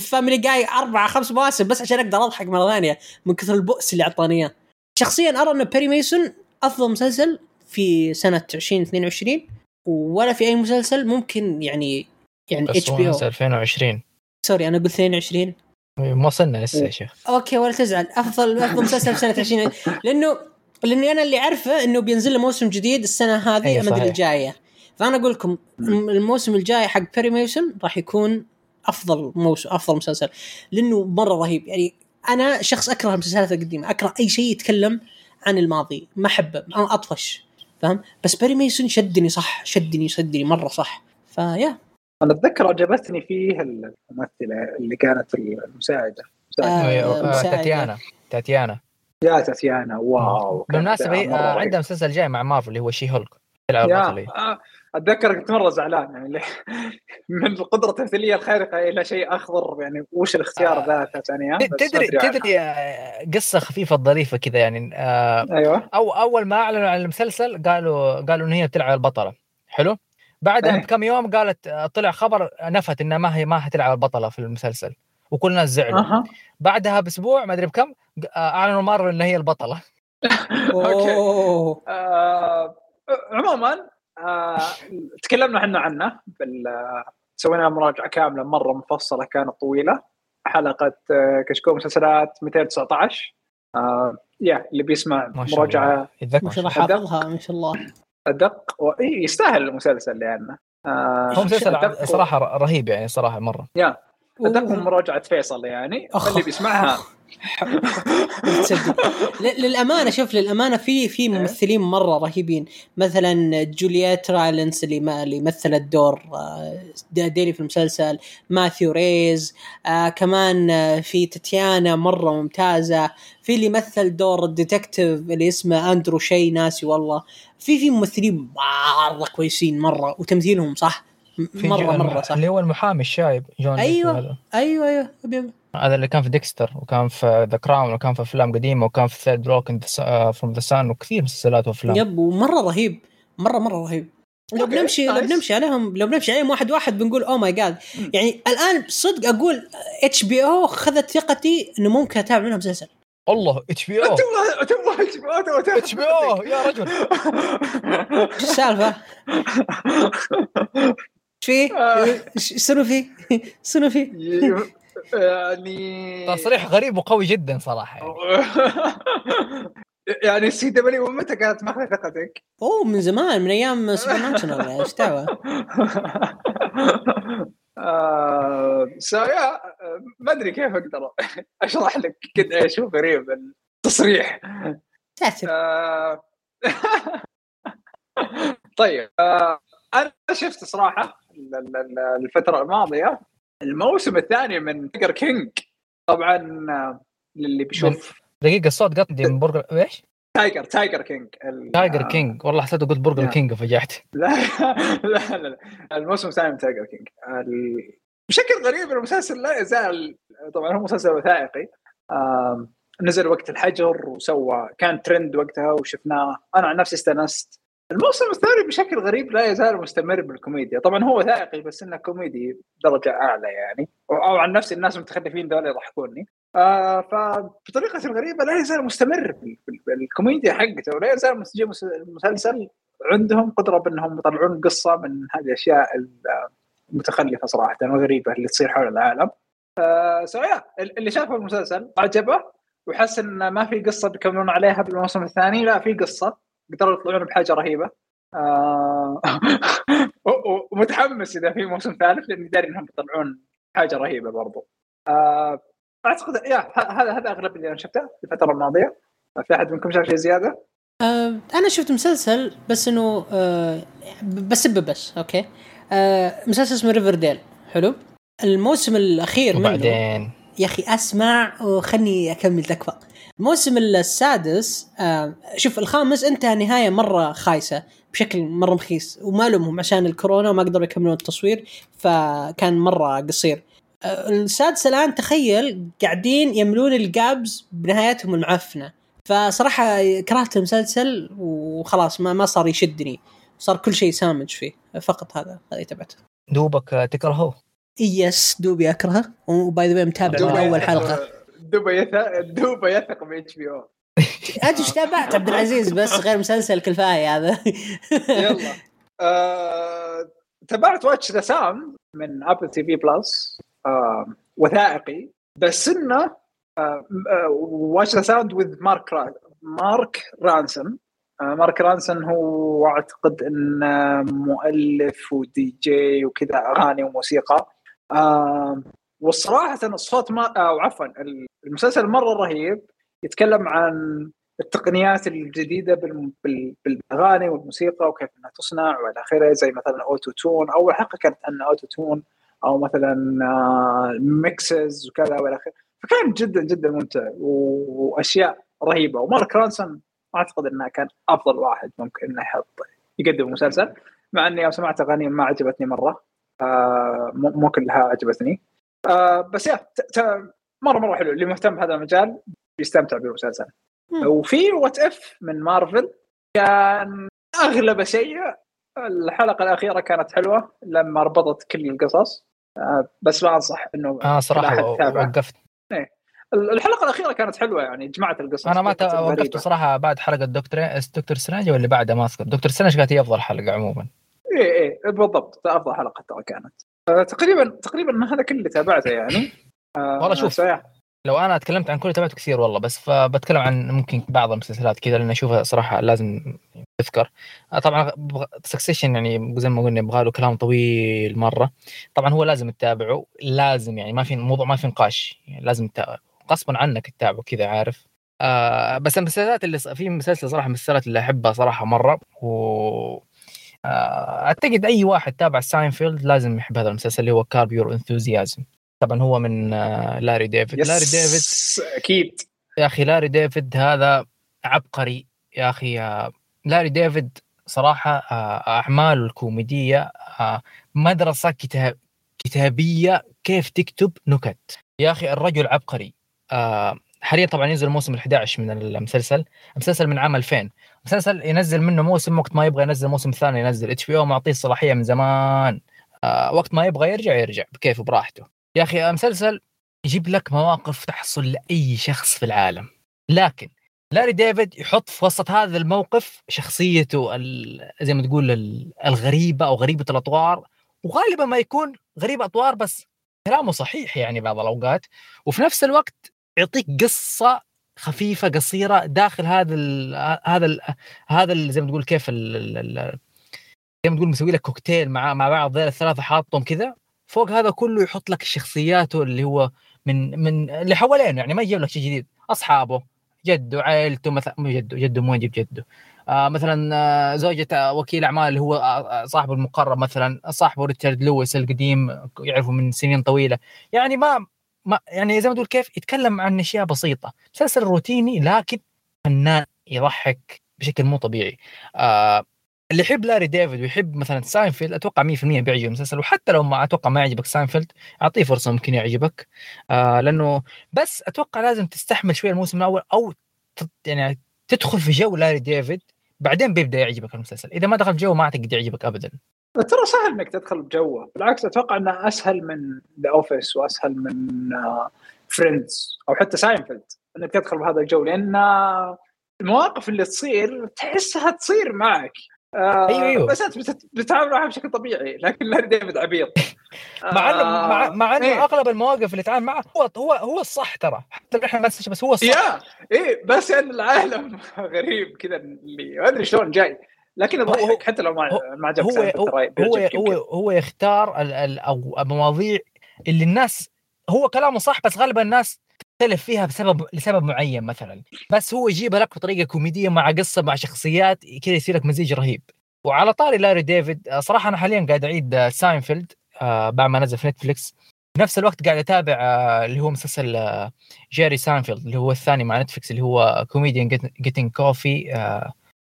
Family Guy أربع خمس مواسم بس عشان أقدر أضحك مرة ثانية من كثر البؤس اللي أعطاني إياه. شخصيا أرى أن بيري ميسون أفضل مسلسل في سنة 2022 ولا في أي مسلسل ممكن يعني يعني HBO نزل 2020 sorry أنا قلت 22 ما وصلنا لسه يا شيخ. أوكي ولا تزعل. أفضل أفضل مسلسل في سنة 20 لأنه لأنه أنا اللي أعرفه إنه بينزل له موسم جديد السنة هذه أي ما أدري. الجاية. فأنا أقول لكم الموسم الجاي حق بيري ميسون راح يكون أفضل موسم أفضل مسلسل. لأنه مرة رهيب. يعني أنا شخص أكره المسلسلات القديمة. أكره أي شيء يتكلم عن الماضي. ما أحبه. أنا أطفش. فاهم؟ بس بيري ميسون شدني صح. شدني شدني مرة صح. فيا. أنا أتذكر عجبتني فيه الممثلة اللي كانت المساعدة. آه، أيوة، آه، مساعدة. تاتيانا تاتيانا يا تاتيانا واو كانت بالمناسبة هي- مرة آه،. عندها مسلسل جاي مع مارفل اللي هو شي هولك تلعب آه، أتذكر كنت مرة زعلان يعني [laughs] من القدره التمثيليه الخارقة إلى شيء أخضر يعني وش الاختيار آه. ذا بس ما تدري. تدري آه، قصة خفيفة ظريفه كذا يعني آه، أيوه أو أول ما أعلنوا عن المسلسل قالوا قالوا إن هي بتلعب البطلة حلو بعدها. بكم يوم قالت طلع خبر نفت إنها ما هي ما حتلعب البطلة في المسلسل وكل الناس زعلوا. أها. بعدها بأسبوع ما أدري بكم آه، أعلنوا مرة إن هي البطلة. [laughs] أوه. آه، عموما آه، تكلمنا إحنا عنه بال سوينا مراجعة كاملة مرة مفصلة كانت طويلة. حلقة كشكول مسلسلات 219 آه، يا اللي بيسمع ما شاء الله. مراجعه ما شاء الله. حافظها ما شاء الله. أدق و... إيه، يستاهل المسلسل لأنه آه، هو مسلسل أدق صراحة رهيب يعني صراحة مرة أدق من. مراجعه فيصل يعني. اللي بيسمعها للأمانة شوف للأمانة في في ممثلين مرة رهيبين. مثلا جولييت رايلنس اللي ما اللي مثلت دور آه، ديري في المسلسل ماثيو ريز آه كمان آه، في تاتيانا مرة ممتازة. في اللي مثل دور ال detective اللي اسمه أندرو شي ناسي والله. في في ممثلين مرة كويسين مرة وتمثيلهم صح؟ مرة مرة صح. اللي هو المحامي الشايب جون أيوة. أيوه أيوه أبي- أبي. هذا اللي كان في ديكستر وكان في The Crown وكان في أفلام قديمة وكان في 3rd Rock from the Sun وكثير مسلسلات وأفلام yep ومرة رهيب مرة مرة رهيب لو بنمشي لو. بنمشي عليهم لو بنمشي عليهم واحد واحد بنقول oh my God يعني الآن صدق أقول HBO خذت ثقتي إنه ممكن أتابع منها مسلسل الله HBO تبغى تبغى HBO تبغى اتش بي أو يا رجل [laughs] إيش السالفة؟ إيش فيه؟ آه. إيش شنو فيه؟ شنو فيه؟ يعني تصريح غريب وقوي جدا صراحة [laughs] يعني. يعني ال CW متى كانت ماخذه ثقتك؟ أوه من زمان من أيام Supernatural إيش دعوة؟ [laughs] آه، so يا ما أدري كيف أقدر أشرح لك قد إيش هو غريب التصريح ساتر آه، [laughs] طيب آه، أنا شفت صراحة ال- ال- ال- الفترة الماضية الموسم الثاني من Tiger King طبعا آه، للي بيشوف. دقيقة الصوت قطعي من برجر إيش؟ Tiger Tiger King ال- Tiger King والله حسيت قلت Burger. King وفجعت [laughs] لا لا لا, لا. الموسم الثاني من Tiger King ال... بشكل غريب المسلسل لا يزال طبعا هو مسلسل وثائقي. آم، نزل وقت الحجر وسوى كان ترند وقتها وشفناه. أنا عن نفسي استانست الموسم الثاني بشكل غريب لا يزال مستمر بالكوميديا. طبعا هو وثائقي بس إنه كوميدي درجه أعلى يعني. أو عن نفسي الناس المتخلفين دول يضحكوني آه فبطريقة غريبه لا يزال مستمر بال- بال- بالكوميديا حقته. ولا يزال مس- مس- المسلسل عندهم قدرة بأنهم يطلعون قصة من هذه الأشياء المتخلفة صراحة والغريبه اللي تصير حول العالم. آه so yeah اللي شافه المسلسل عجبه وحس ان ما في قصة بيكملون عليها بالموسم الثاني. لا في قصة. قدروا يطلعون بحاجة رهيبة. آه [laughs] ومتحمس إذا في موسم ثالث لأني داري إنهم بيطلعون حاجة رهيبة برضو. آه أعتقد yeah هذا هذا أغلب اللي أنا شفته في الفترة الماضية. في أحد منكم شاف شيء زيادة؟ آه أنا شفت مسلسل بس إنه آه بسبه بس okay آه مسلسل اسمه ريفرديل حلو الموسم الأخير منه وبعدين يا أخي أسمع وخلني أكمل تكفى الموسم السادس آه شوف الخامس انتهى نهاية مرة خايسة بشكل مرة مخيس وما لومهم عشان الكورونا وما قدروا يكملون التصوير فكان مرة قصير. آه السادس الآن تخيل قاعدين يملون الجابز بنهايتهم المعفنة. فصراحة كرهت المسلسل وخلاص ما ما صار يشدني. صار كل شيء سامج فيه فقط هذا هذه تبعته. دوبك تكرهه يس دوبي أكرهه. وباي ذا متابع من دوبي اول حلقة. دوبا يثق دوبا يثق ب إتش بي أو. أنت إيش تابعت؟ عبد العزيز بس غير مسلسل كلفايه هذا. يلا. آه، تابعت واتش ذا سام من ابل تي في بلس آه، وثائقي. بس انه واتش ذا ساوند وذ مارك را- مارك رونسون آه، مارك رونسون هو أعتقد إنه مؤلف ودي جي وكذا أغاني وموسيقى. آه، والصراحة الصوت ما أو عفوا المسلسل مرة رهيب يتكلم عن التقنيات الجديدة بال- بال- بالأغاني والموسيقى وكيف إنها تصنع وإلى آخره زي مثلا Auto-Tune اول حلقه كانت عن Auto-Tune أو مثلا آه، mixes وكذا وإلى آخره. فكان جدا جدا ممتع و- وأشياء رهيبة. ومارك رونسون أعتقد إنه كان أفضل واحد ممكن إنه يحط يقدم مسلسل مع يوم سمعت اغاني ما عجبتني آه، مو مو كلها عجبتني. آه، بس yeah مره مرة حلو. اللي مهتم بهذا المجال يستمتع بالمسلسل. وفي What If من مارفل كان أغلب شيء الحلقة الأخيرة كانت حلوة لما ربطت كل القصص. آه، بس ما أنصح إنه آه صراحة. وقفت. الحلقة الأخيرة كانت حلوة يعني جمعت القصص أنا ما وقفت. صراحة بعد حلقة دكتور دكتور سترينج واللي بعدها ما اذكر دكتور سترينج كانت هي أفضل حلقة عموما. إيه إيه بالضبط. أفضل حلقة ترى كانت. آه، تقريبا تقريبا هذا كله تابعته يعني. آه، والله شوف. سو- لو أنا تكلمت عن كل تابعته كثير والله بس فبتكلم عن ممكن بعض المسلسلات كذا لأن أشوفها صراحة لازم تذكر. آه، طبعا Succession يعني زي ما قلنا يبغى له كلام طويل مرة. طبعا هو لازم تتابعه لازم يعني ما في موضوع ما في نقاش. يعني لازم غصبا عنك تتابعه كذا عارف. آه بس المسلسلات اللي في مسلسل صراحة من المسلسلات اللي أحبها صراحة مرة و أعتقد أي واحد تابع ساينفيلد لازم يحب هذا المسلسل اللي هو Curb Your Enthusiasm طبعا هو من آه، لاري ديفيد. yes لاري ديفيد أكيد. يا أخي لاري ديفيد هذا عبقري. يا أخي آه، لاري ديفيد صراحة آه، أعماله الكوميدية آه، مدرسة كتاب كتابية كيف تكتب نكت. يا أخي الرجل عبقري. آه حاليا طبعا ينزل الموسم ال11 من المسلسل. المسلسل من عام 2000 المسلسل ينزل منه موسم وقت ما يبغى ينزل موسم ثاني ينزل HBO معطيه الصلاحيه من زمان. آه وقت ما يبغى يرجع يرجع بكيفه براحته. يا أخي مسلسل يجيب لك مواقف تحصل لأي شخص في العالم. لكن لاري ديفيد يحط في وسط هذا الموقف شخصيته زي ما تقول الغريبة أو غريبة الأطوار. وغالبا ما يكون غريب أطوار بس كلامه صحيح يعني بعض الأوقات. وفي نفس الوقت يعطيك قصة خفيفة قصيرة داخل هذا ال هذا ال هذا ال زي ما تقول كيف ال زي ما تقول مسوي لك كوكتيل مع مع بعض ذيل الثلاثة حاطهم كذا. فوق هذا كله يحط لك شخصياته اللي هو من من اللي حوالينه يعني ما يجيب لك شيء جديد. أصحابه جده عائلته مثلا مو جده جده مو يجيب جده. آه مثلا آه زوجة وكيل أعمال اللي هو آه, آه، صاحبه المقرب مثلا صاحبه ريتشارد لويس القديم يعرفه من سنين طويلة. يعني ما ما يعني زي ما تقول كيف يتكلم عن أشياء بسيطة. مسلسل روتيني لكن فنان يضحك بشكل مو طبيعي. آه اللي يحب لاري ديفيد ويحب مثلا ساينفيلد أتوقع 100% بيعجب المسلسل. وحتى لو ما أتوقع ما يعجبك ساينفيلد أعطيه فرصة ممكن يعجبك. آه لأنه بس أتوقع لازم تستحمل شوية الموسم الأول أو يعني تدخل في جو لاري ديفيد بعدين بيبدأ يعجبك المسلسل. إذا ما دخل جو ما أعتقد يعجبك ابدا. ترى سهل إنك تدخل بجوه. بالعكس أتوقع إنه أسهل من The Office وأسهل من Friends آه، أو حتى ساينفيلد إنك تدخل بهذا الجو لأن المواقف اللي تصير تحسها تصير معك. آه أيوه أيوه. بس أنت بتتعامل معها بشكل طبيعي لكن لاري ديفيد عبيط. [laughs] مع انه آه مع, مع إنه إيه؟ أغلب المواقف اللي يتعامل معها هو هو هو الصح ترى. حتى إحنا ما بس هو الصح. يا إيه بس ان العالم [laughs] غريب كذا اللي ما أدري شلون جاي. لكن يضحك حتى لو ما ما عجبك هو هو هو, هو, هو يختار ال ال أو المواضيع اللي الناس هو كلامه صح بس غالبا الناس تختلف فيها بسبب لسبب معين مثلا. بس هو يجيبها لك بطريقة كوميدية مع قصة مع شخصيات كذا يصير لك مزيج رهيب. وعلى طاري لاري ديفيد صراحة أنا حاليا قاعد أعيد ساينفيلد آه بعد ما نزل في نتفلكس نفس الوقت قاعد أتابع آه اللي هو مسلسل آه جيري ساينفيلد اللي هو الثاني مع نتفلكس اللي هو Comedian Getting Coffee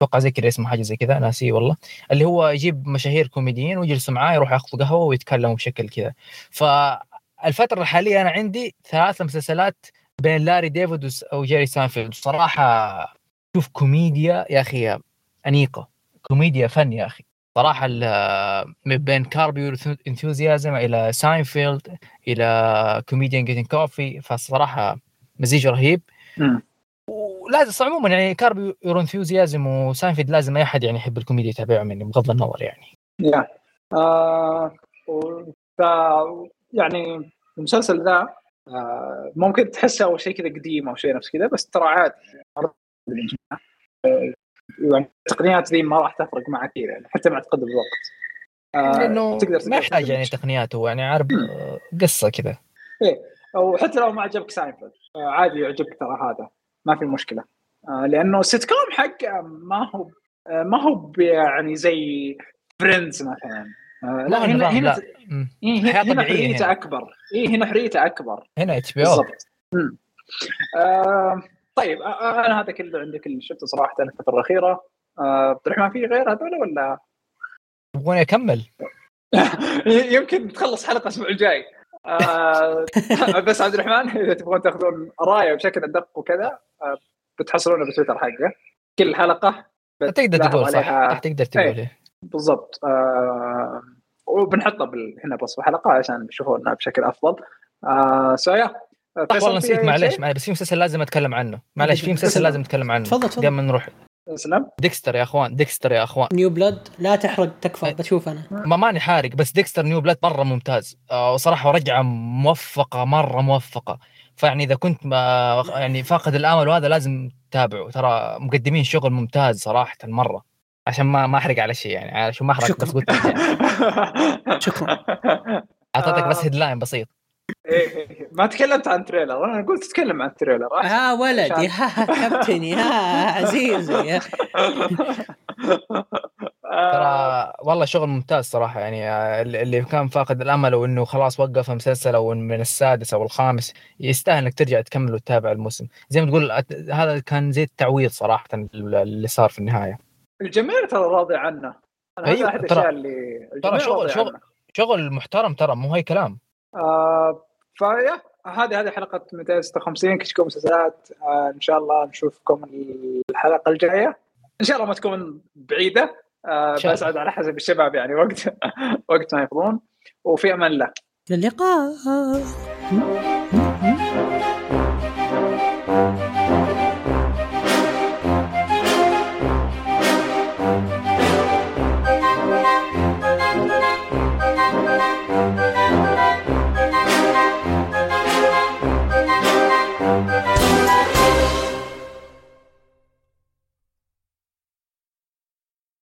أتوقع زي كذا اسمه حاجة زي كذا ناسي والله. اللي هو يجيب مشاهير كوميديين ويجلسوا معاه يروح ياخذوا قهوة ويتكلموا بشكل كذا. فالفترة الحالية أنا عندي ثلاث مسلسلات بين لاري ديفيد وجيري سانفيلد. صراحة شوف كوميديا يا أخي أنيقة. كوميديا فن يا أخي. صراحة بين Curb Enthusiasm إلى ساينفيلد إلى Comedian Getting Coffee فالصراحه مزيج رهيب. ولازم عموما يعني Curb Your Enthusiasm وساينفيلد لازم أي أحد يعني يحب الكوميديا يتابعهم يعني بغض النظر يعني. يا. آه ف يعني المسلسل ذا آه ممكن تحسه أول شيء كذا قديم أو شيء نفس كذا بس ترى عادي. آه يعني التقنيات ذي ما راح تفرق معك كثير يعني حتى مع تقدم الوقت. آه لأنه تقدر ما يحتاج يعني تقنيات هو يعني عارف قصة كذا. إيه أو حتى لو ما عجبك ساينفيلد آه عادي يعجبك ترى هذا. ما في مشكلة. آه لأنه السيت كوم حقه ما هو آه ما هو يعني زي Friends مثلا. آه لا هنا هنا لا. إيه هنا, هنا حريته هنا. أكبر. اي هنا حريته أكبر. هنا HBO طيب أنا هذا كله عندي كل شفته صراحة الفترة الأخيرة. عبد الرحمن في غير هذول ولا؟ تبغوني أكمل؟ [laughs] يمكن تخلص حلقة الأسبوع الجاي. [laughs] بس عبد الرحمن إذا تبغون تأخذون رايه بشكل أدق وكذا آه بتحصلونه بتويتر حقه. كل حلقة تقدر تقول صح؟ تقدر تقول إيه. بالضبط. آه وبنحطه بال... هنا بوصف الحلقة عشان يشوفونها بشكل أفضل. آه سويا صح والله نسيت معليش معليش بس في مسلسل لازم أتكلم عنه. معليش في مسلسل لازم أتكلم عنه. تفضل تفضل. قبل ما نروح. اسلم. Dexter يا اخوان Dexter يا اخوان. New Blood لا تحرق تكفى بشوف أنا. ما ماني حارق بس Dexter New Blood مرة ممتاز. آه وصراحة رجعه موفقة مرة موفقة. فيعني إذا كنت ما يعني فاقد الآمل وهذا لازم تتابعه. ترى مقدمين شغل ممتاز صراحة مرة. عشان ما ما أحرق على شيء يعني عشان ما أحرق شكرا. بس قلت [laughs] شكرا. أعطيتك بس headline بسيط. إيه،, إيه ما تكلمت عن trailer. أنا قلت تتكلم عن trailer. [laughs] يا ولد يا كابتن يا عزيزي. ترى والله شغل ممتاز صراحة. يعني اللي كان فاقد الأمل وإنه خلاص وقف مسلسل أو من السادس أو الخامس يستاهل إنك ترجع تكمل وتتابع الموسم. زي ما تقول هذا كان زي التعويض صراحة اللي صار في النهاية. الجميع ترى راضي عنه. أنا أيوه. أحد الأشياء اللي ترى شغل شغل شغل محترم ترى مو هي كلام. آه فيا هذه هذه حلقة 256 كشكو مسلسلات. آه إن شاء الله نشوفكم الحلقة الجاية. إن شاء الله ما تكون بعيدة. آه. بس على حسب الشباب يعني وقت [laughs] وقت ما يفضون. وفي أمان الله. للقاء